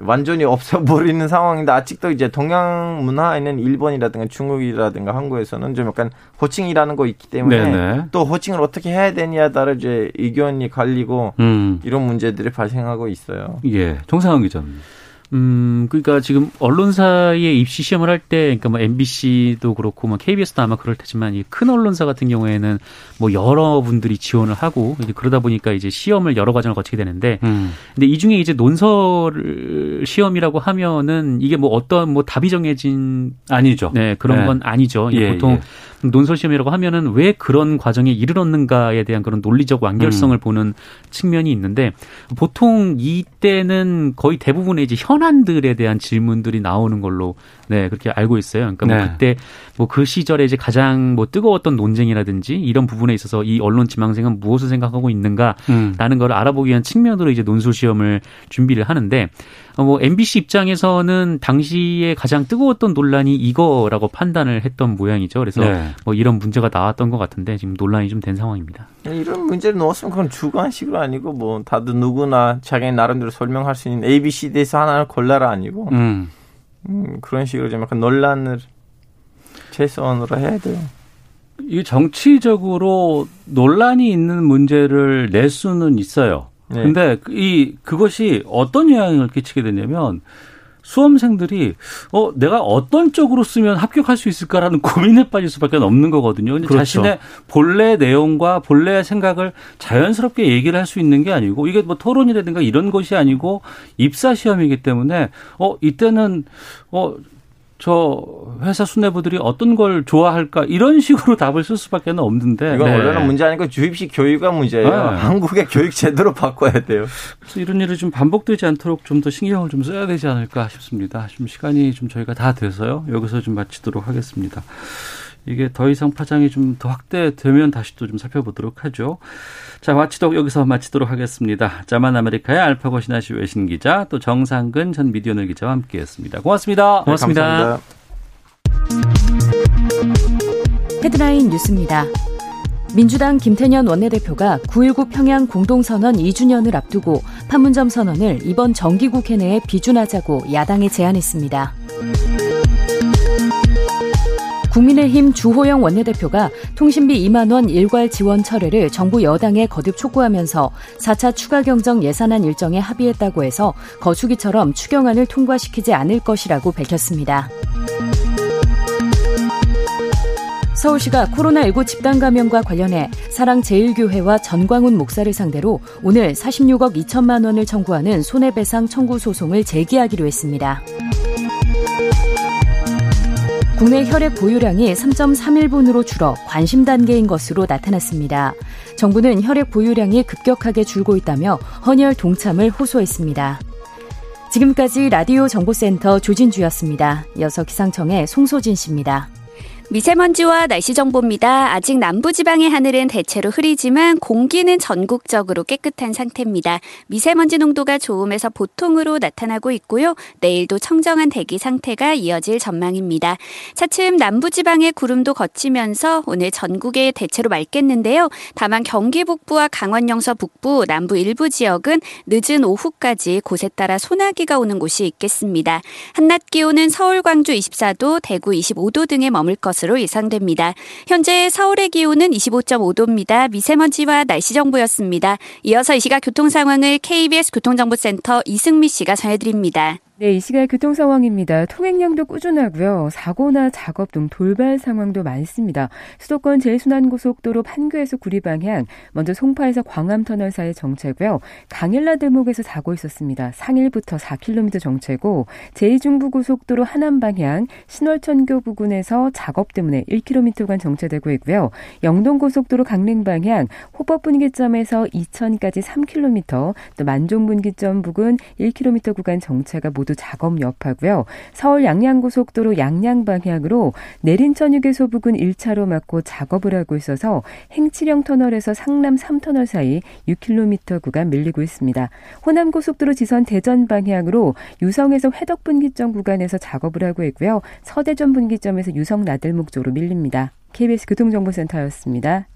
완전히 없애버리는 상황인데 아직도 이제 동양 문화에는 일본이라든가 중국이라든가 한국에서는 좀 약간 호칭이라는 거 있기 때문에 네네. 또 호칭을 어떻게 해야 되냐에 따라 이제 의견이 갈리고 음. 이런 문제들이 발생하고 있어요. 예. 정상훈 기자님. 음, 그러니까 지금 언론사에 입시 시험을 할 때, 그러니까 뭐 MBC도 그렇고, 뭐 KBS도 아마 그럴 테지만, 이 큰 언론사 같은 경우에는 뭐 여러 분들이 지원을 하고, 이제 그러다 보니까 이제 시험을 여러 과정을 거치게 되는데, 음. 근데 이 중에 이제 논설 시험이라고 하면은 이게 뭐 어떤 뭐 답이 정해진 아니죠. 네, 그런 네. 건 아니죠. 예, 보통 예. 논설 시험이라고 하면은 왜 그런 과정에 이르렀는가에 대한 그런 논리적 완결성을 음. 보는 측면이 있는데 보통 이때는 거의 대부분의 이제 현안들에 대한 질문들이 나오는 걸로 네, 그렇게 알고 있어요. 그러니까 뭐 네. 그때 뭐 그 시절에 이제 가장 뭐 뜨거웠던 논쟁이라든지 이런 부분에 있어서 이 언론 지망생은 무엇을 생각하고 있는가 음. 라는 걸 알아보기 위한 측면으로 이제 논술 시험을 준비를 하는데 어, 뭐 MBC 입장에서는 당시에 가장 뜨거웠던 논란이 이거라고 판단을 했던 모양이죠. 그래서 네. 뭐 이런 문제가 나왔던 것 같은데 지금 논란이 좀 된 상황입니다. 이런 문제를 넣었으면 그건 주관식으로 아니고 뭐 다들 누구나 자기 나름대로 설명할 수 있는 A, B, C, D에서 하나를 골라라 아니고 음. 음, 그런 식으로 좀 약간 논란을 최소한으로 해야 돼요. 이게 정치적으로 논란이 있는 문제를 낼 수는 있어요. 네. 근데 이 그것이 어떤 영향을 끼치게 되냐면 수험생들이 어 내가 어떤 쪽으로 쓰면 합격할 수 있을까라는 고민에 빠질 수밖에 없는 거거든요. 그렇죠. 자신의 본래 내용과 본래의 생각을 자연스럽게 얘기를 할 수 있는 게 아니고 이게 뭐 토론이라든가 이런 것이 아니고 입사 시험이기 때문에 어 이때는 어 저 회사 수뇌부들이 어떤 걸 좋아할까 이런 식으로 답을 쓸 수밖에 없는데 이건 네. 원래는 문제 아니고 주입식 교육가 문제예요. 네. 한국의 교육 제도로 바꿔야 돼요. 그래서 이런 일이 좀 반복되지 않도록 좀 더 신경을 좀 써야 되지 않을까 싶습니다. 좀 시간이 좀 저희가 다 돼서요. 여기서 좀 마치도록 하겠습니다. 이게 더 이상 파장이 좀 더 확대되면 다시 또 좀 살펴보도록 하죠. 자, 마치도 여기서 마치도록 하겠습니다. 자만 아메리카의 알파고 신하시 외신 기자 또 정상근 전 미디어널 기자와 함께했습니다. 고맙습니다. 고맙습니다. 네, 감사합니다. 헤드라인 뉴스입니다. 민주당 김태년 원내대표가 9.19 평양 공동선언 2주년을 앞두고 판문점 선언을 이번 정기국회 내에 비준하자고 야당에 제안했습니다. 국민의힘 주호영 원내대표가 통신비 2만 원 일괄 지원 철회를 정부 여당에 거듭 촉구하면서 4차 추가 경정 예산안 일정에 합의했다고 해서 거수기처럼 추경안을 통과시키지 않을 것이라고 밝혔습니다. 서울시가 코로나19 집단 감염과 관련해 사랑제일교회와 전광훈 목사를 상대로 오늘 46억 2천만 원을 청구하는 손해배상 청구 소송을 제기하기로 했습니다. 국내 혈액 보유량이 3.31분으로 줄어 관심 단계인 것으로 나타났습니다. 정부는 혈액 보유량이 급격하게 줄고 있다며 헌혈 동참을 호소했습니다. 지금까지 라디오 정보센터 조진주였습니다. 이어서 기상청의 송소진 씨입니다. 미세먼지와 날씨 정보입니다. 아직 남부지방의 하늘은 대체로 흐리지만 공기는 전국적으로 깨끗한 상태입니다. 미세먼지 농도가 좋음에서 보통으로 나타나고 있고요. 내일도 청정한 대기 상태가 이어질 전망입니다. 차츰 남부지방의 구름도 걷히면서 오늘 전국에 대체로 맑겠는데요. 다만 경기 북부와 강원 영서 북부, 남부 일부 지역은 늦은 오후까지 곳에 따라 소나기가 오는 곳이 있겠습니다. 한낮 기온은 서울, 광주 24도, 대구 25도 등에 머물 것으로 예상됩니다. 현재 서울의 기온은 25.5도입니다. 미세먼지와 날씨 정보였습니다. 이어서 이 시각 교통 상황을 KBS 교통정보센터 이승미 씨가 전해드립니다. 네, 이 시각 교통 상황입니다. 통행량도 꾸준하고요. 사고나 작업 등 돌발 상황도 많습니다. 수도권 제일순환고속도로 판교에서 구리 방향, 먼저 송파에서 광암터널 사이 정체고요. 강일라 대목에서 사고 있었습니다. 상일부터 4km 정체고 제2중부고속도로 하남 방향, 신월천교 부근에서 작업 때문에 1km간 정체되고 있고요. 영동고속도로 강릉 방향, 호법분기점에서 이천까지 3km, 또 만종분기점 부근 1km 구간 정체가 모두 모두 작업 여파고요. 서울 양양고속도로 양양 방향으로 내린천휴게소 부근 1차로 막고 작업을 하고 있어서 행치령 터널에서 상남 3터널 사이 6km 구간 밀리고 있습니다. 호남고속도로 지선 대전 방향으로 유성에서 회덕 분기점 구간에서 작업을 하고 있고요. 서대전 분기점에서 유성 나들목 쪽으로 밀립니다. KBS 교통정보센터였습니다.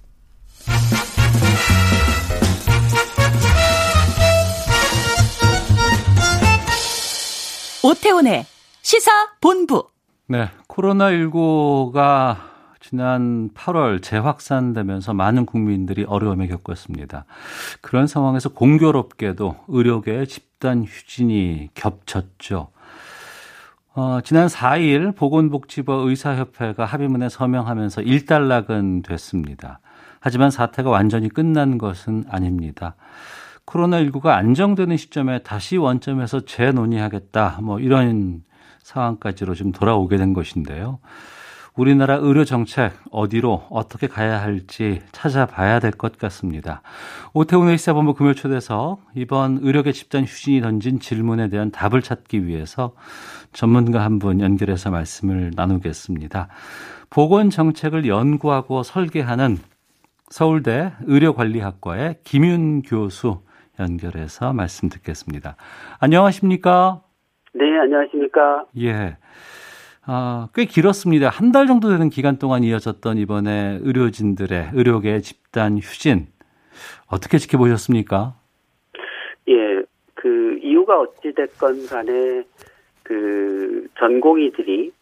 오태훈의 시사 본부. 네, 코로나19가 지난 8월 재확산되면서 많은 국민들이 어려움을 겪었습니다. 그런 상황에서 공교롭게도 의료계의 집단 휴진이 겹쳤죠. 어, 지난 4일 보건복지부 의사협회가 합의문에 서명하면서 일단락은 됐습니다. 하지만 사태가 완전히 끝난 것은 아닙니다. 코로나19가 안정되는 시점에 다시 원점에서 재논의하겠다. 뭐 이런 상황까지로 좀 돌아오게 된 것인데요. 우리나라 의료 정책 어디로 어떻게 가야 할지 찾아봐야 될 것 같습니다. 오태훈 의사본부 금요 초대석 이번 의료계 집단 휴진이 던진 질문에 대한 답을 찾기 위해서 전문가 한 분 연결해서 말씀을 나누겠습니다. 보건 정책을 연구하고 설계하는 서울대 의료관리학과의 김윤 교수 연결해서 말씀 듣겠습니다. 안녕하십니까? 네, 안녕하십니까? 예. 아, 꽤 길었습니다. 한 달 정도 되는 기간 동안 이어졌던 이번에 의료진들의 의료계 집단 휴진. 어떻게 지켜보셨습니까? 예, 그 이유가 어찌 됐건 간에 그 전공의들이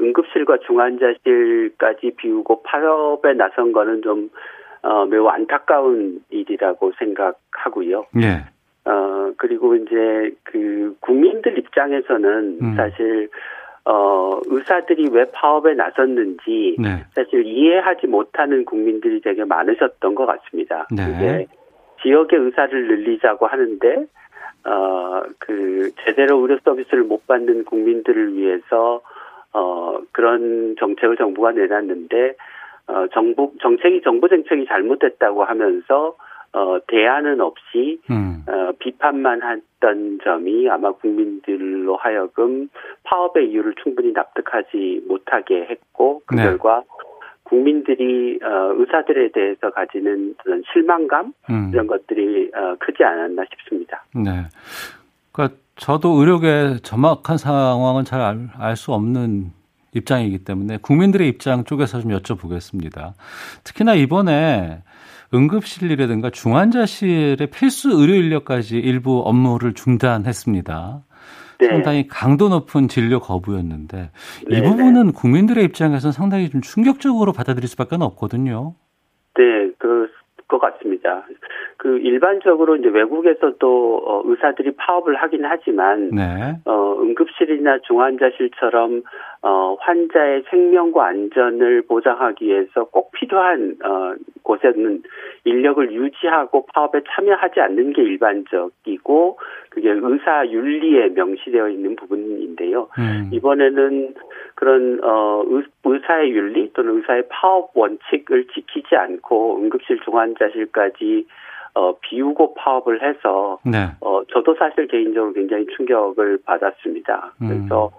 응급실과 중환자실까지 비우고 파업에 나선 거는 좀 어, 매우 안타까운 일이라고 생각하고요. 예. 어, 그리고 이제 그 국민들 입장에서는 음. 사실 어, 의사들이 왜 파업에 나섰는지 네. 사실 이해하지 못하는 국민들이 되게 많으셨던 것 같습니다. 네. 이게 지역의 의사를 늘리자고 하는데 어, 그 제대로 의료 서비스를 못 받는 국민들을 위해서 어, 그런 정책을 정부가 내놨는데 어, 정부 정책이 정부 정책이 잘못됐다고 하면서 어, 대안은 없이 음. 어, 비판만 했던 점이 아마 국민들로 하여금 파업의 이유를 충분히 납득하지 못하게 했고 그 네. 결과 국민들이 어, 의사들에 대해서 가지는 그런 실망감 음. 이런 것들이 어, 크지 않았나 싶습니다. 네. 그러니까 저도 의료계 정확한 상황은 잘 알수 없는 입장이기 때문에 국민들의 입장 쪽에서 좀 여쭤보겠습니다. 특히나 이번에 응급실이라든가 중환자실의 필수 의료 인력까지 일부 업무를 중단했습니다. 네. 상당히 강도 높은 진료 거부였는데 이 네, 부분은 국민들의 입장에서는 상당히 좀 충격적으로 받아들일 수밖에 없거든요. 네, 그럴 것 같습니다. 그 일반적으로 이제 외국에서도 어, 의사들이 파업을 하긴 하지만 네. 어, 응급실이나 중환자실처럼 어, 환자의 생명과 안전을 보장하기 위해서 꼭 필요한 어, 곳에는 인력을 유지하고 파업에 참여하지 않는 게 일반적이고 그게 의사 윤리에 명시되어 있는 부분인데요. 음. 이번에는 그런 어, 의, 의사의 윤리 또는 의사의 파업 원칙을 지키지 않고 응급실 중환자실까지 어, 비우고 파업을 해서 네. 어, 저도 사실 개인적으로 굉장히 충격을 받았습니다. 음. 그래서,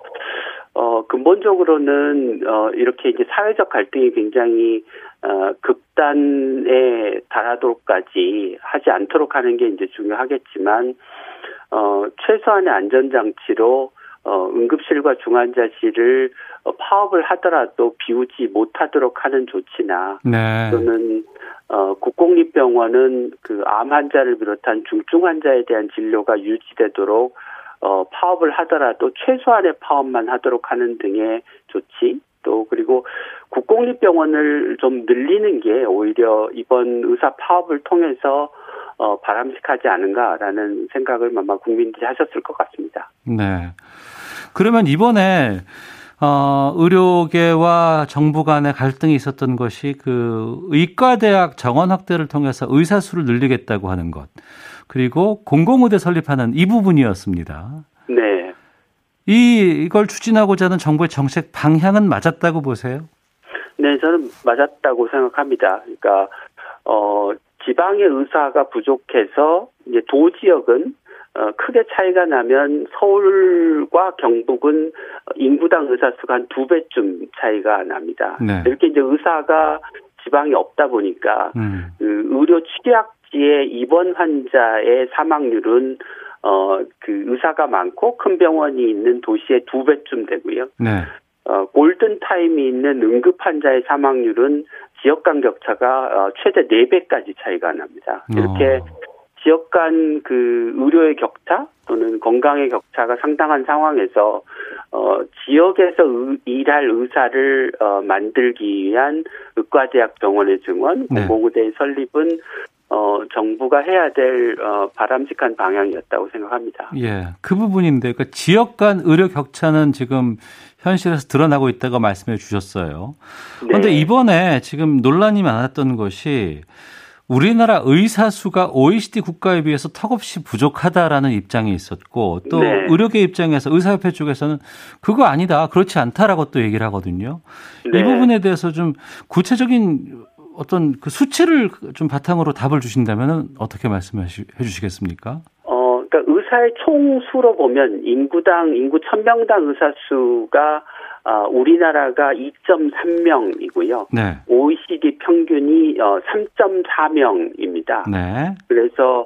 어, 근본적으로는, 어, 이렇게 이제 사회적 갈등이 굉장히, 어, 극단에 달하도록까지 하지 않도록 하는 게 이제 중요하겠지만, 어, 최소한의 안전장치로, 어, 응급실과 중환자실을 어, 파업을 하더라도 비우지 못하도록 하는 조치나, 네. 또는 어, 국공립병원은 그 암 환자를 비롯한 중증 환자에 대한 진료가 유지되도록 어, 파업을 하더라도 최소한의 파업만 하도록 하는 등의 조치 또 그리고 국공립병원을 좀 늘리는 게 오히려 이번 의사 파업을 통해서 어, 바람직하지 않은가라는 생각을 아마 국민들이 하셨을 것 같습니다. 네. 그러면 이번에 어, 의료계와 정부 간의 갈등이 있었던 것이 그 의과대학 정원 확대를 통해서 의사 수를 늘리겠다고 하는 것. 그리고 공공의대 설립하는 이 부분이었습니다. 네. 이 이걸 추진하고자 하는 정부의 정책 방향은 맞았다고 보세요? 네, 저는 맞았다고 생각합니다. 그러니까 어 지방의 의사가 부족해서 이제 도 지역은 어, 크게 차이가 나면 서울과 경북은 인구당 의사 수가 한 두 배쯤 차이가 납니다. 네. 이렇게 이제 의사가 지방이 없다 보니까 음. 그 의료 취약지의 입원 환자의 사망률은 어 그 의사가 많고 큰 병원이 있는 도시의 두 배쯤 되고요. 네. 어 골든 타임이 있는 응급 환자의 사망률은 지역 간 격차가 어, 최대 4배까지 차이가 납니다. 이렇게 어. 지역 간 그 의료의 격차 또는 건강의 격차가 상당한 상황에서 어 지역에서 의, 일할 의사를 어 만들기 위한 의과대학 병원의 증원, 네. 공공의대의 설립은 어 정부가 해야 될 어, 바람직한 방향이었다고 생각합니다. 예, 그 부분인데, 그 지역 간 의료 격차는 지금 현실에서 드러나고 있다고 말씀해 주셨어요. 그런데 네. 이번에 지금 논란이 많았던 것이 우리나라 의사 수가 OECD 국가에 비해서 턱없이 부족하다라는 입장이 있었고 또 네. 의료계 입장에서 의사협회 쪽에서는 그거 아니다 그렇지 않다라고 또 얘기를 하거든요. 네. 이 부분에 대해서 좀 구체적인 어떤 그 수치를 좀 바탕으로 답을 주신다면 어떻게 말씀해 주시겠습니까? 어, 그러니까 의사의 총수로 보면 인구당 인구 1000명당 의사 수가 아, 우리나라가 2.3명이고요. 네. OECD 평균이 어, 3.4명입니다. 네. 그래서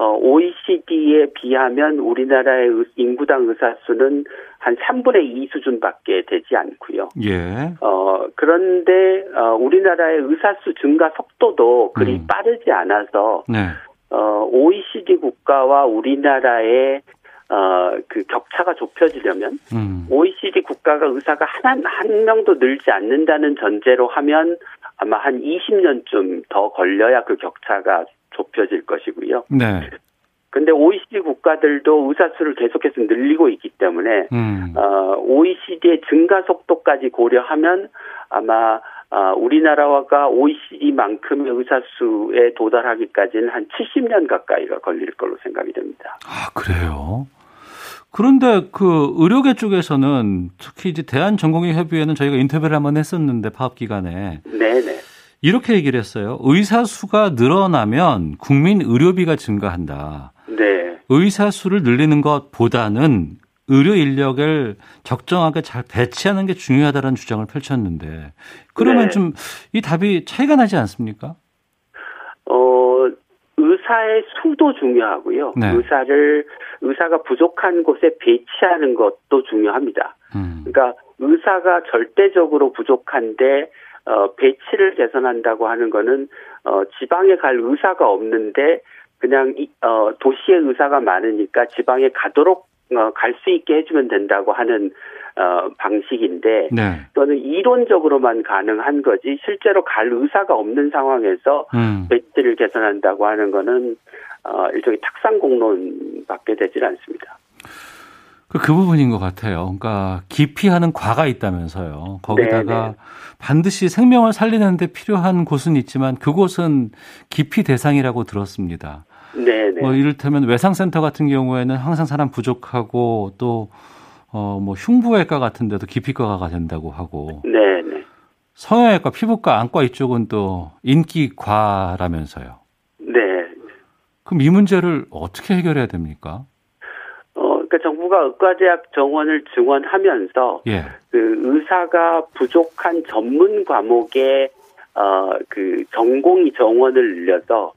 어, OECD에 비하면 우리나라의 의- 인구당 의사 수는 한 3분의 2 수준밖에 되지 않고요. 예. 어, 그런데 어, 우리나라의 의사 수 증가 속도도 그리 음. 빠르지 않아서 네. 어, OECD 국가와 우리나라의 어, 그 격차가 좁혀지려면 음. OECD 국가가 의사가 한, 한 명도 늘지 않는다는 전제로 하면 아마 한 20년쯤 더 걸려야 그 격차가 좁혀질 것이고요. 네. 근데 OECD 국가들도 의사 수를 계속해서 늘리고 있기 때문에 음. 어, OECD의 증가 속도까지 고려하면 아마 어, 우리나라가 OECD만큼의 의사 수에 도달하기까지는 한 70년 가까이가 걸릴 걸로 생각이 됩니다. 아, 그래요? 그런데 그 의료계 쪽에서는 특히 이제 대한전공의협의회는 저희가 인터뷰를 한번 했었는데 파업 기간에 네네. 이렇게 얘기를 했어요. 의사 수가 늘어나면 국민 의료비가 증가한다. 네. 의사 수를 늘리는 것보다는 의료 인력을 적정하게 잘 배치하는 게 중요하다는 주장을 펼쳤는데 그러면 네. 좀이 답이 차이가 나지 않습니까? 어, 의사의 수도 중요하고요. 네. 의사를, 의사가 부족한 곳에 배치하는 것도 중요합니다. 음. 그러니까 의사가 절대적으로 부족한데, 어, 배치를 개선한다고 하는 거는, 어, 지방에 갈 의사가 없는데, 그냥, 이, 어, 도시에 의사가 많으니까 지방에 가도록, 어, 갈 수 있게 해주면 된다고 하는, 어, 방식인데, 네. 또는 이론적으로만 가능한 거지 실제로 갈 의사가 없는 상황에서 음. 배치를 개선한다고 하는 거는 어, 일종의 탁상 공론밖에 되질 않습니다. 그, 그 부분인 것 같아요. 그러니까 기피하는 과가 있다면서요. 거기다가 네, 네. 반드시 생명을 살리는데 필요한 곳은 있지만 그곳은 기피 대상이라고 들었습니다. 네네. 뭐 이를테면 외상센터 같은 경우에는 항상 사람 부족하고 또 어, 뭐 흉부외과 같은 데도 기피과가 된다고 하고 네 네. 성형외과, 피부과, 안과 이쪽은 또 인기과라면서요. 네. 그럼 이 문제를 어떻게 해결해야 됩니까? 정부가 의과대학 정원을 증원하면서 예. 그 의사가 부족한 전문 과목에 어, 그 전공의 정원을 늘려서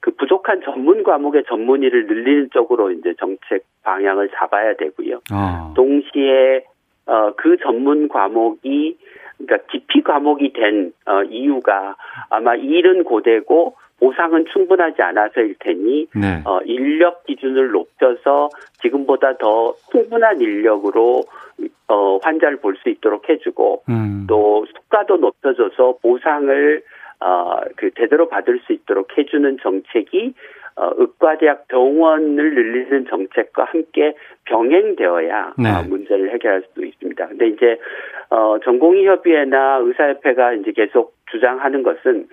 그 부족한 전문 과목의 전문의를 늘리는 쪽으로 이제 정책 방향을 잡아야 되고요. 아, 동시에 어, 그 전문 과목이 그러니까 깊이 과목이 된 어, 이유가 아마 일은 고되고 보상은 충분하지 않아서일 테니 네. 어, 인력 기준을 높여서 지금보다 더 충분한 인력으로 어, 환자를 볼 수 있도록 해주고 음. 또 수가도 높여줘서 보상을 어, 그 제대로 받을 수 있도록 해주는 정책이 어, 의과대학 병원을 늘리는 정책과 함께 병행되어야 네. 어, 문제를 해결할 수 있습니다. 근데 이제 어, 전공의협의회나 의사협회가 이제 계속 주장하는 것은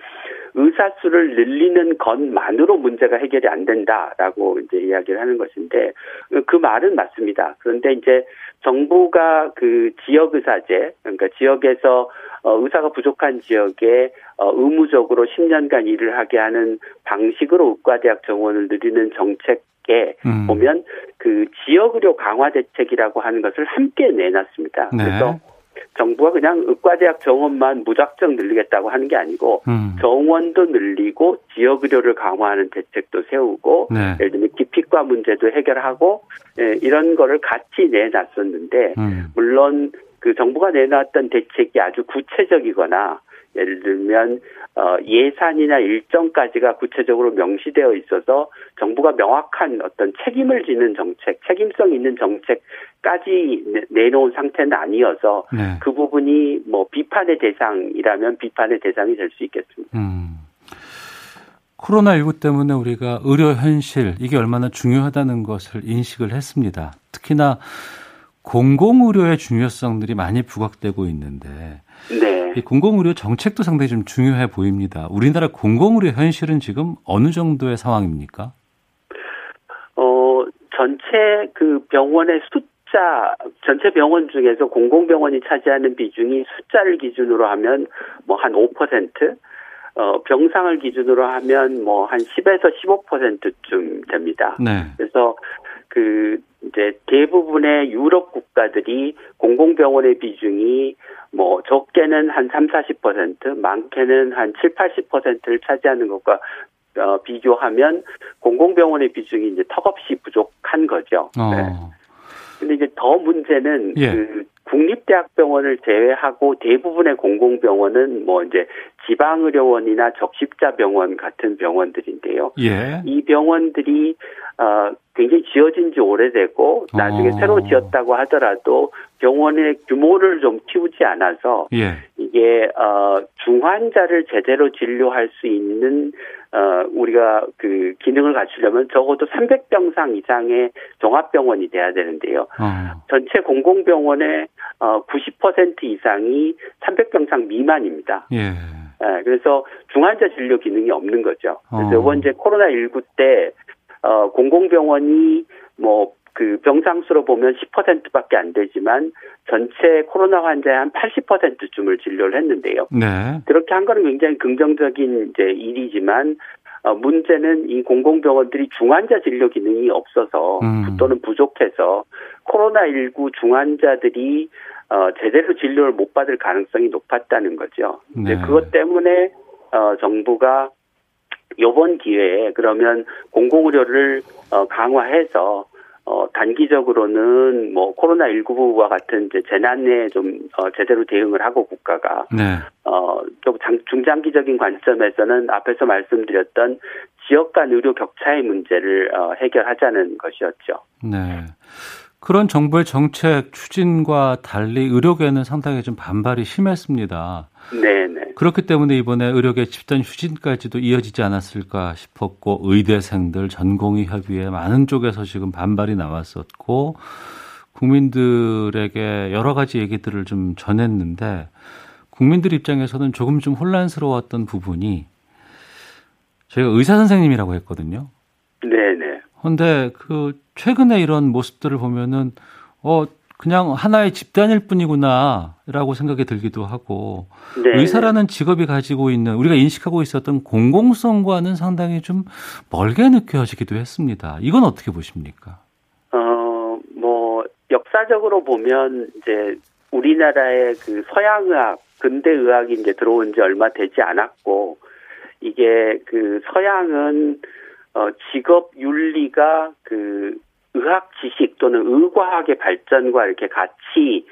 의사 수를 늘리는 것만으로 문제가 해결이 안 된다라고 이제 이야기를 하는 것인데 그 말은 맞습니다. 그런데 이제 정부가 그 지역 의사제 그러니까 지역에서 어, 의사가 부족한 지역에 어, 의무적으로 10년간 일을 하게 하는 방식으로 의과대학 정원을 늘리는 정책에 대책에 음. 보면 그 지역 의료 강화 대책이라고 하는 것을 함께 내놨습니다. 네. 그래서 정부가 그냥 의과대학 정원만 무작정 늘리겠다고 하는 게 아니고 음. 정원도 늘리고 지역 의료를 강화하는 대책도 세우고 네. 예를 들면 기피과 문제도 해결하고 예, 이런 거를 같이 내놨었는데 음. 물론 그 정부가 내놨던 대책이 아주 구체적이거나 예를 들면 어, 예산이나 일정까지가 구체적으로 명시되어 있어서 정부가 명확한 어떤 책임을 지는 정책, 책임성 있는 정책까지 내- 내놓은 상태는 아니어서 네. 그 부분이 뭐 비판의 대상이라면 비판의 대상이 될 수 있겠습니다. 음. 코로나19 때문에 우리가 의료 현실, 이게 얼마나 중요하다는 것을 인식을 했습니다. 특히나 공공의료의 중요성들이 많이 부각되고 있는데, 네. 이 공공의료 정책도 상당히 좀 중요해 보입니다. 우리나라 공공의료 현실은 지금 어느 정도의 상황입니까? 어, 전체 그 병원의 숫자, 전체 병원 중에서 공공병원이 차지하는 비중이 숫자를 기준으로 하면 뭐 한 5%, 어, 병상을 기준으로 하면 뭐 한 10에서 15%쯤 됩니다. 네. 그래서 그 이제 대부분의 유럽 국가들이 공공병원의 비중이 뭐 적게는 한 3, 40%, 많게는 한 7, 80%를 차지하는 것과 어, 비교하면 공공병원의 비중이 이제 턱없이 부족한 거죠. 어. 네. 근데 이제 더 문제는 예. 그 국립대학병원을 제외하고 대부분의 공공병원은 뭐 이제 지방의료원이나 적십자병원 같은 병원들인데요. 예. 이 병원들이 어 굉장히 지어진 지 오래되고 나중에 어. 새로 지었다고 하더라도 병원의 규모를 좀 키우지 않아서 예. 이게 어 중환자를 제대로 진료할 수 있는 어 우리가 그 기능을 갖추려면 적어도 300병상 이상의 종합병원이 돼야 되는데요. 어. 전체 공공병원의 어90% 이상이 300병상 미만입니다. 예. 예, 그래서 중환자 진료 기능이 없는 거죠. 그래서 어. 이번 이제 코로나 19때 어, 공공병원이 뭐 그 병상 수로 보면 10%밖에 안 되지만 전체 코로나 환자의 한 80%쯤을 진료를 했는데요. 네. 그렇게 한 거는 굉장히 긍정적인 이제 일이지만 어, 문제는 이 공공병원들이 중환자 진료 기능이 없어서 음. 또는 부족해서 코로나19 중환자들이 어, 제대로 진료를 못 받을 가능성이 높았다는 거죠. 네. 그것 때문에 어, 정부가 이번 기회에 그러면 공공의료를 어, 강화해서 어, 단기적으로는 뭐 코로나19와 같은 이제 재난에 좀 어, 제대로 대응을 하고 국가가 네. 어, 좀 장, 중장기적인 관점에서는 앞에서 말씀드렸던 지역 간 의료 격차의 문제를 어, 해결하자는 것이었죠. 네. 그런 정부의 정책 추진과 달리 의료계는 상당히 좀 반발이 심했습니다. 네네. 그렇기 때문에 이번에 의료계 집단 휴진까지도 이어지지 않았을까 싶었고 의대생들 전공의 협의회 많은 쪽에서 지금 반발이 나왔었고 국민들에게 여러 가지 얘기들을 좀 전했는데 국민들 입장에서는 조금 좀 혼란스러웠던 부분이 저희가 의사 선생님이라고 했거든요. 근데 그 최근에 이런 모습들을 보면은 어 그냥 하나의 집단일 뿐이구나라고 생각이 들기도 하고 네. 의사라는 직업이 가지고 있는 우리가 인식하고 있었던 공공성과는 상당히 좀 멀게 느껴지기도 했습니다. 이건 어떻게 보십니까? 어, 뭐, 역사적으로 보면, 이제, 우리나라의 그 서양 의학, 근대 의학이 이제 들어온 지 얼마 되지 않았고, 이게 그 서양은, 어, 직업 윤리가 그 의학 지식 또는 의과학의 발전과 이렇게 같이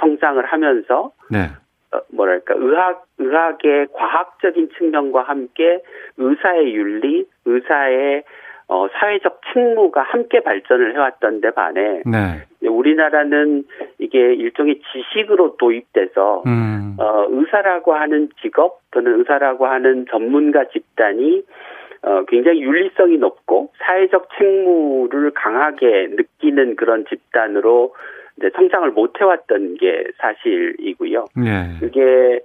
성장을 하면서, 네. 어, 뭐랄까 의학 의학의 과학적인 측면과 함께 의사의 윤리, 의사의 어, 사회적 책무가 함께 발전을 해왔던 데 반해 네. 우리나라는 이게 일종의 지식으로 도입돼서 음. 어, 의사라고 하는 직업 또는 의사라고 하는 전문가 집단이 어, 굉장히 윤리성이 높고 사회적 책무를 강하게 느끼는 그런 집단으로 이제 성장을 못 해왔던 게 사실이고요. 네. 그게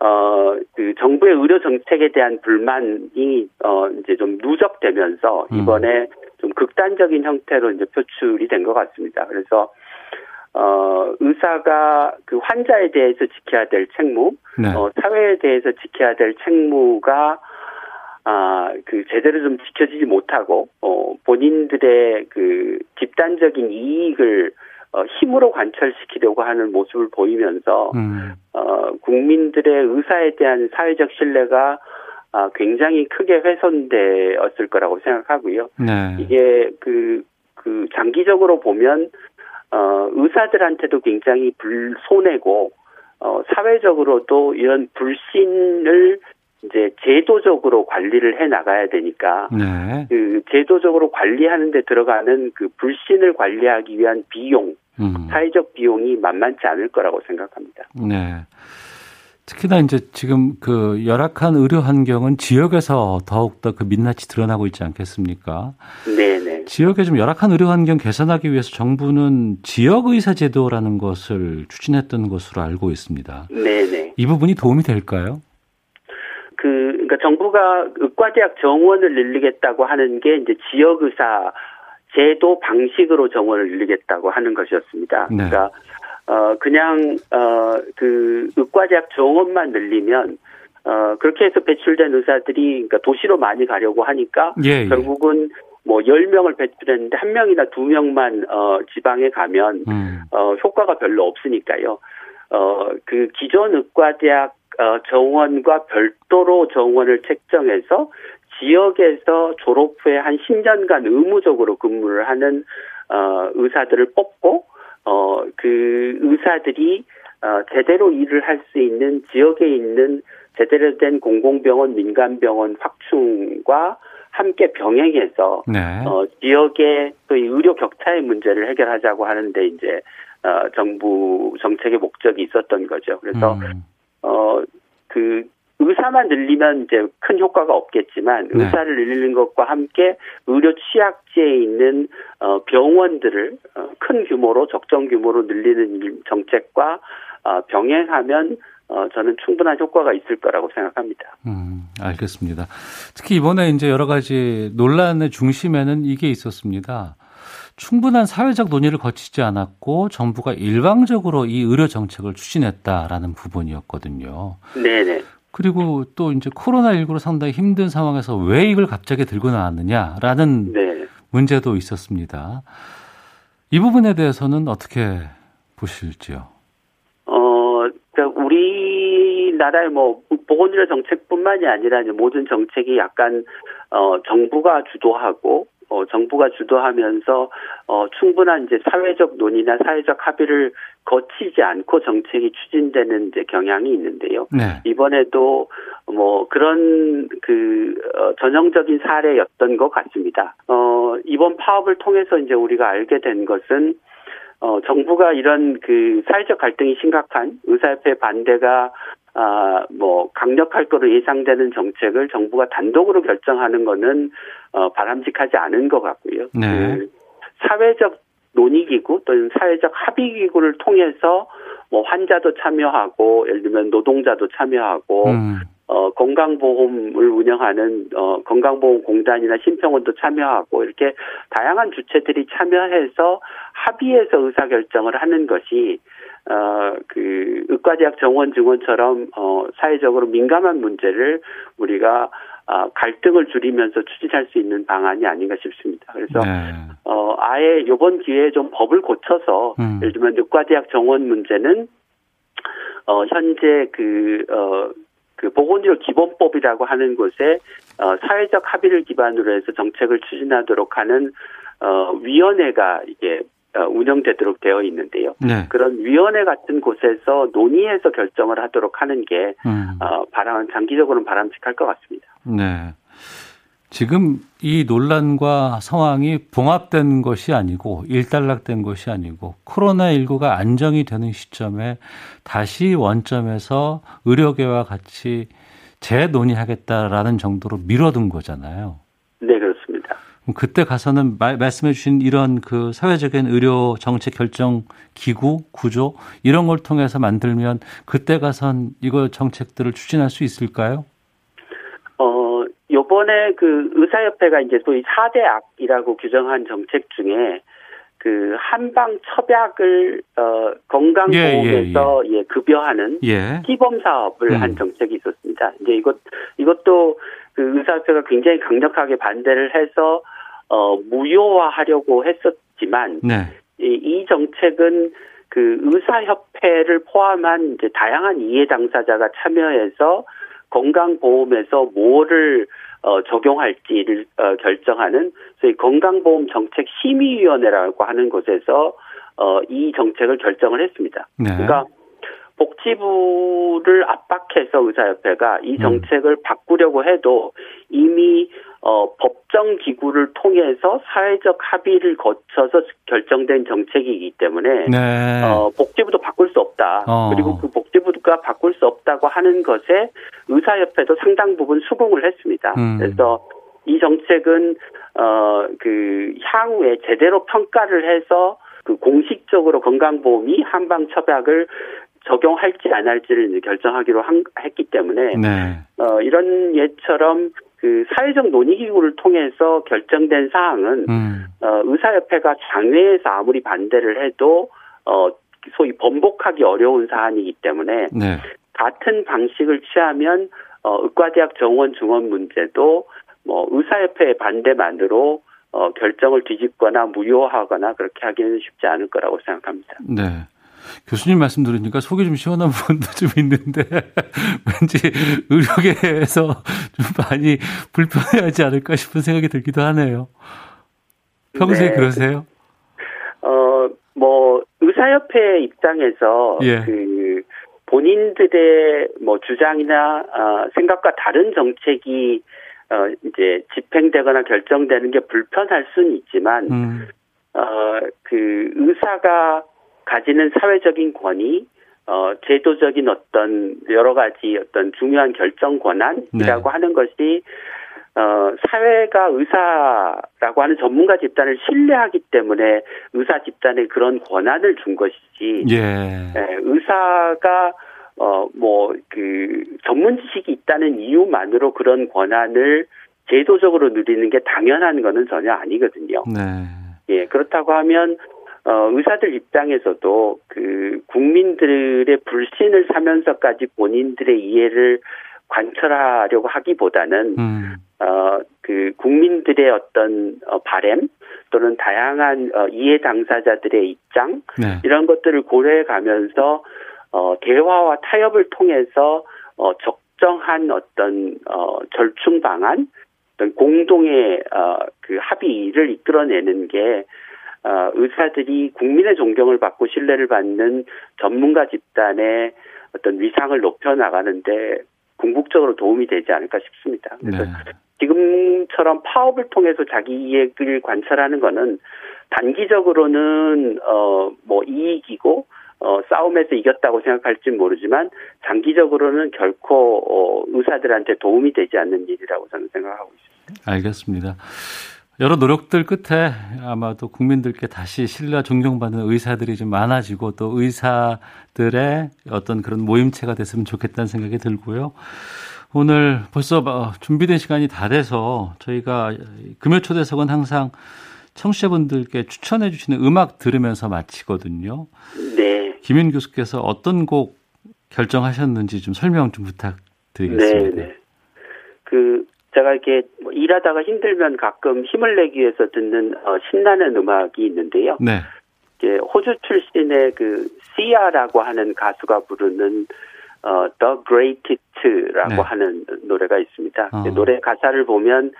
어, 그 정부의 의료 정책에 대한 불만이 어 이제 좀 누적되면서 음. 이번에 좀 극단적인 형태로 이제 표출이 된 것 같습니다. 그래서 어 의사가 그 환자에 대해서 지켜야 될 책무, 네. 어 사회에 대해서 지켜야 될 책무가 아, 그 제대로 좀 지켜지지 못하고 어 본인들의 그 집단적인 이익을 어, 힘으로 관철시키려고 하는 모습을 보이면서 음. 어, 국민들의 의사에 대한 사회적 신뢰가 아, 굉장히 크게 훼손되었을 거라고 생각하고요. 네. 이게 그, 그 장기적으로 보면 어, 의사들한테도 굉장히 불 손해고 어, 사회적으로도 이런 불신을 이제 제도적으로 관리를 해 나가야 되니까 네. 그 제도적으로 관리하는 데 들어가는 그 불신을 관리하기 위한 비용, 음. 사회적 비용이 만만치 않을 거라고 생각합니다. 네. 특히나 이제 지금 그 열악한 의료 환경은 지역에서 더욱더 그 민낯이 드러나고 있지 않겠습니까? 네네. 지역의 좀 열악한 의료 환경 개선하기 위해서 정부는 지역 의사 제도라는 것을 추진했던 것으로 알고 있습니다. 네네. 이 부분이 도움이 될까요? 그, 그러니까 정부가 의과대학 정원을 늘리겠다고 하는 게 이제 지역 의사 제도 방식으로 정원을 늘리겠다고 하는 것이었습니다. 네. 그러니까 어 그냥 어 그 의과대학 정원만 늘리면 어 그렇게 해서 배출된 의사들이 그러니까 도시로 많이 가려고 하니까 예, 예. 결국은 뭐 10명을 배출했는데 한 명이나 두 명만 어 지방에 가면 음. 어 효과가 별로 없으니까요. 어 그 기존 의과대학 어 정원과 별도로 정원을 책정해서 지역에서 졸업 후에 한 10년간 의무적으로 근무를 하는 어 의사들을 뽑고 어 그 의사들이 어 제대로 일을 할 수 있는 지역에 있는 제대로 된 공공병원, 민간병원 확충과 함께 병행해서 네. 어, 지역의 또이 의료 격차의 문제를 해결하자고 하는데 이제 어, 정부 정책의 목적이 있었던 거죠. 그래서 음. 어, 그 의사만 늘리면 이제 큰 효과가 없겠지만 네. 의사를 늘리는 것과 함께 의료 취약지에 있는 어, 병원들을 어, 큰 규모로 적정 규모로 늘리는 일- 정책과 어, 병행하면 어, 저는 충분한 효과가 있을 거라고 생각합니다. 음, 알겠습니다. 특히 이번에 이제 여러 가지 논란의 중심에는 이게 있었습니다. 충분한 사회적 논의를 거치지 않았고 정부가 일방적으로 이 의료 정책을 추진했다라는 부분이었거든요. 네네. 그리고 또 이제 코로나19로 상당히 힘든 상황에서 왜 이걸 갑자기 들고 나왔느냐라는 네. 문제도 있었습니다. 이 부분에 대해서는 어떻게 보실지요? 어, 그러니까 우리나라의 뭐 보건의료 정책뿐만이 아니라 이제 모든 정책이 약간 어 정부가 주도하고 어 정부가 주도하면서 어 충분한 이제 사회적 논의나 사회적 합의를 거치지 않고 정책이 추진되는 이제 경향이 있는데요. 네. 이번에도 뭐 그런 그 어, 전형적인 사례였던 것 같습니다. 어 이번 파업을 통해서 이제 우리가 알게 된 것은 어, 정부가 이런 그 사회적 갈등이 심각한 의사협회 반대가 아, 뭐 강력할 거로 예상되는 정책을 정부가 단독으로 결정하는 거는 어, 바람직하지 않은 것 같고요. 네. 그 사회적 논의기구 또는 사회적 합의기구를 통해서 뭐 환자도 참여하고 예를 들면 노동자도 참여하고 음, 어, 건강보험을 운영하는 어, 건강보험공단이나 심평원도 참여하고 이렇게 다양한 주체들이 참여해서 합의해서 의사결정을 하는 것이 어, 그 의과대학 정원 증원처럼 어, 사회적으로 민감한 문제를 우리가 아, 갈등을 줄이면서 추진할 수 있는 방안이 아닌가 싶습니다. 그래서 네. 어, 아예 이번 기회에 좀 법을 고쳐서 음. 예를 들면 의과대학 정원 문제는 어, 현재 그, 어, 그 보건의료 기본법이라고 하는 곳에 어, 사회적 합의를 기반으로 해서 정책을 추진하도록 하는 어, 위원회가 이게 어, 운영되도록 되어 있는데요. 네. 그런 위원회 같은 곳에서 논의해서 결정을 하도록 하는 게 음. 어, 바람 장기적으로는 바람직할 것 같습니다. 네. 지금 이 논란과 상황이 봉합된 것이 아니고 일단락된 것이 아니고 코로나19가 안정이 되는 시점에 다시 원점에서 의료계와 같이 재논의하겠다라는 정도로 미뤄둔 거잖아요. 그때 가서는 말, 말씀해 주신 이런 그 사회적인 의료 정책 결정 기구 구조 이런 걸 통해서 만들면 그때 가선 이거 정책들을 추진할 수 있을까요? 어, 요번에 그 의사협회가 이제 소위 4대 악이라고 규정한 정책 중에 그 한방 첩약을 어 건강보험에서 예, 급여하는 예. 시범 사업을 음. 한 정책이 있었습니다. 이제 이것 이것도 그 의사협회가 굉장히 강력하게 반대를 해서 어 무효화하려고 했었지만 네. 이, 이 정책은 그 의사협회를 포함한 이제 다양한 이해 당사자가 참여해서 건강보험에서 뭐를 어, 적용할지를 어, 결정하는 소위 건강보험 정책 심의위원회라고 하는 곳에서 어, 이 정책을 결정을 했습니다. 네. 그러니까 복지부를 압박해서 의사협회가 이 정책을 바꾸려고 해도 이미 어, 법 정 기구를 통해서 사회적 합의를 거쳐서 결정된 정책이기 때문에 네. 어, 복지부도 바꿀 수 없다. 어. 그리고 그 복지부가 바꿀 수 없다고 하는 것에 의사협회도 상당 부분 수긍을 했습니다. 음. 그래서 이 정책은 어, 그 향후에 제대로 평가를 해서 그 공식적으로 건강보험이 한방 처박을 적용할지 안 할지를 결정하기로 한, 했기 때문에 네. 어, 이런 예처럼 그 사회적 논의기구를 통해서 결정된 사항은 음. 어, 의사협회가 장외에서 아무리 반대를 해도 어, 소위 번복하기 어려운 사안이기 때문에 네. 같은 방식을 취하면 어, 의과대학 정원 중원 문제도 뭐 의사협회의 반대만으로 어, 결정을 뒤집거나 무효하거나 그렇게 하기는 쉽지 않을 거라고 생각합니다. 네. 교수님 말씀 들으니까 속이 좀 시원한 부분도 좀 있는데 왠지 의료계에서 좀 많이 불편해하지 않을까 싶은 생각이 들기도 하네요. 평소에 네. 그러세요? 어, 뭐, 의사협회 입장에서 예. 그 본인들의 뭐 주장이나 어, 생각과 다른 정책이 어, 이제 집행되거나 결정되는 게 불편할 수는 있지만, 음. 어, 그 의사가 가지는 사회적인 권위, 어, 제도적인 어떤 여러 가지 어떤 중요한 결정 권한이라고 네. 하는 것이 어, 사회가 의사라고 하는 전문가 집단을 신뢰하기 때문에 의사 집단에 그런 권한을 준 것이지, 예. 예, 의사가 어, 뭐, 그, 전문 지식이 있다는 이유만으로 그런 권한을 제도적으로 누리는 게 당연한 거는 전혀 아니거든요. 네. 예, 그렇다고 하면, 어, 의사들 입장에서도 그 국민들의 불신을 사면서까지 본인들의 이해를 관철하려고 하기보다는, 음. 어, 그 국민들의 어떤 어, 바램 또는 다양한 어, 이해 당사자들의 입장 네. 이런 것들을 고려해 가면서 어, 대화와 타협을 통해서 어, 적정한 어떤 어, 절충 방안, 어떤 공동의 어, 그 합의를 이끌어내는 게 어, 의사들이 국민의 존경을 받고 신뢰를 받는 전문가 집단의 어떤 위상을 높여 나가는데 궁극적으로 도움이 되지 않을까 싶습니다. 그래서 네. 지금처럼 파업을 통해서 자기 이익을 관철하는 거는 단기적으로는 어 뭐 이익이고 어 싸움에서 이겼다고 생각할지 모르지만 장기적으로는 결코 어 의사들한테 도움이 되지 않는 일이라고 저는 생각하고 있습니다. 알겠습니다. 여러 노력들 끝에 아마도 국민들께 다시 신뢰와 존경받는 의사들이 좀 많아지고 또 의사들의 어떤 그런 모임체가 됐으면 좋겠다는 생각이 들고요. 오늘 벌써 어, 준비된 시간이 다 돼서 저희가 금요 초대석은 항상 청취자분들께 추천해 주시는 음악 들으면서 마치거든요. 네. 김윤 교수께서 어떤 곡 결정하셨는지 좀 설명 좀 부탁드리겠습니다. 네, 네. 그 제가 이렇게 뭐 일하다가 힘들면 가끔 힘을 내기 위해서 듣는 어, 신나는 음악이 있는데요. 네. 이제 호주 출신의 그 시아라고 하는 가수가 부르는 어, The Greatest라고 네. 하는 노래가 있습니다. 어. 노래 가사를 보면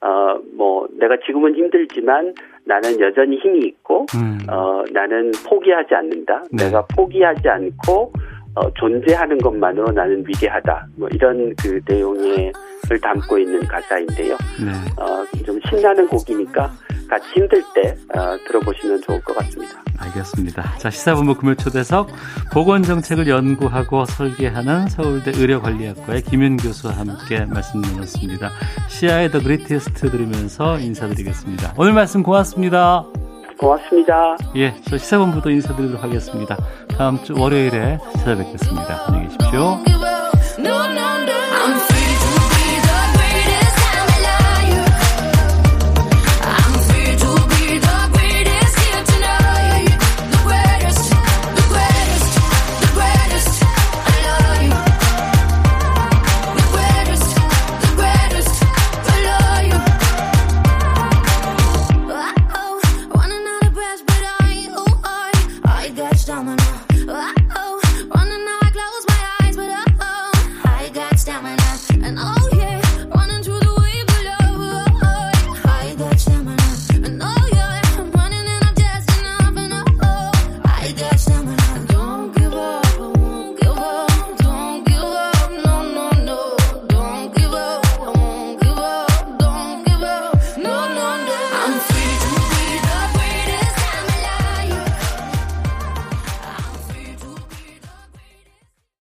어, 뭐 내가 지금은 힘들지만 나는 여전히 힘이 있고 음. 어, 나는 포기하지 않는다. 네. 내가 포기하지 않고 어, 존재하는 것만으로 나는 위대하다. 뭐 이런 그 내용을 담고 있는 가사인데요. 네. 어, 좀 신나는 곡이니까 같이 힘들 때 어, 들어보시면 좋을 것 같습니다. 알겠습니다. 자, 시사본부 금요초대석 보건정책을 연구하고 설계하는 서울대 의료관리학과의 김윤 교수와 함께 말씀 나눴습니다. Sia의 The Greatest 들으면서 인사드리겠습니다. 오늘 말씀 고맙습니다. 고맙습니다. 예, 저 시사본부도 인사드리도록 하겠습니다. 다음 주 월요일에 찾아뵙겠습니다. 안녕히 계십시오.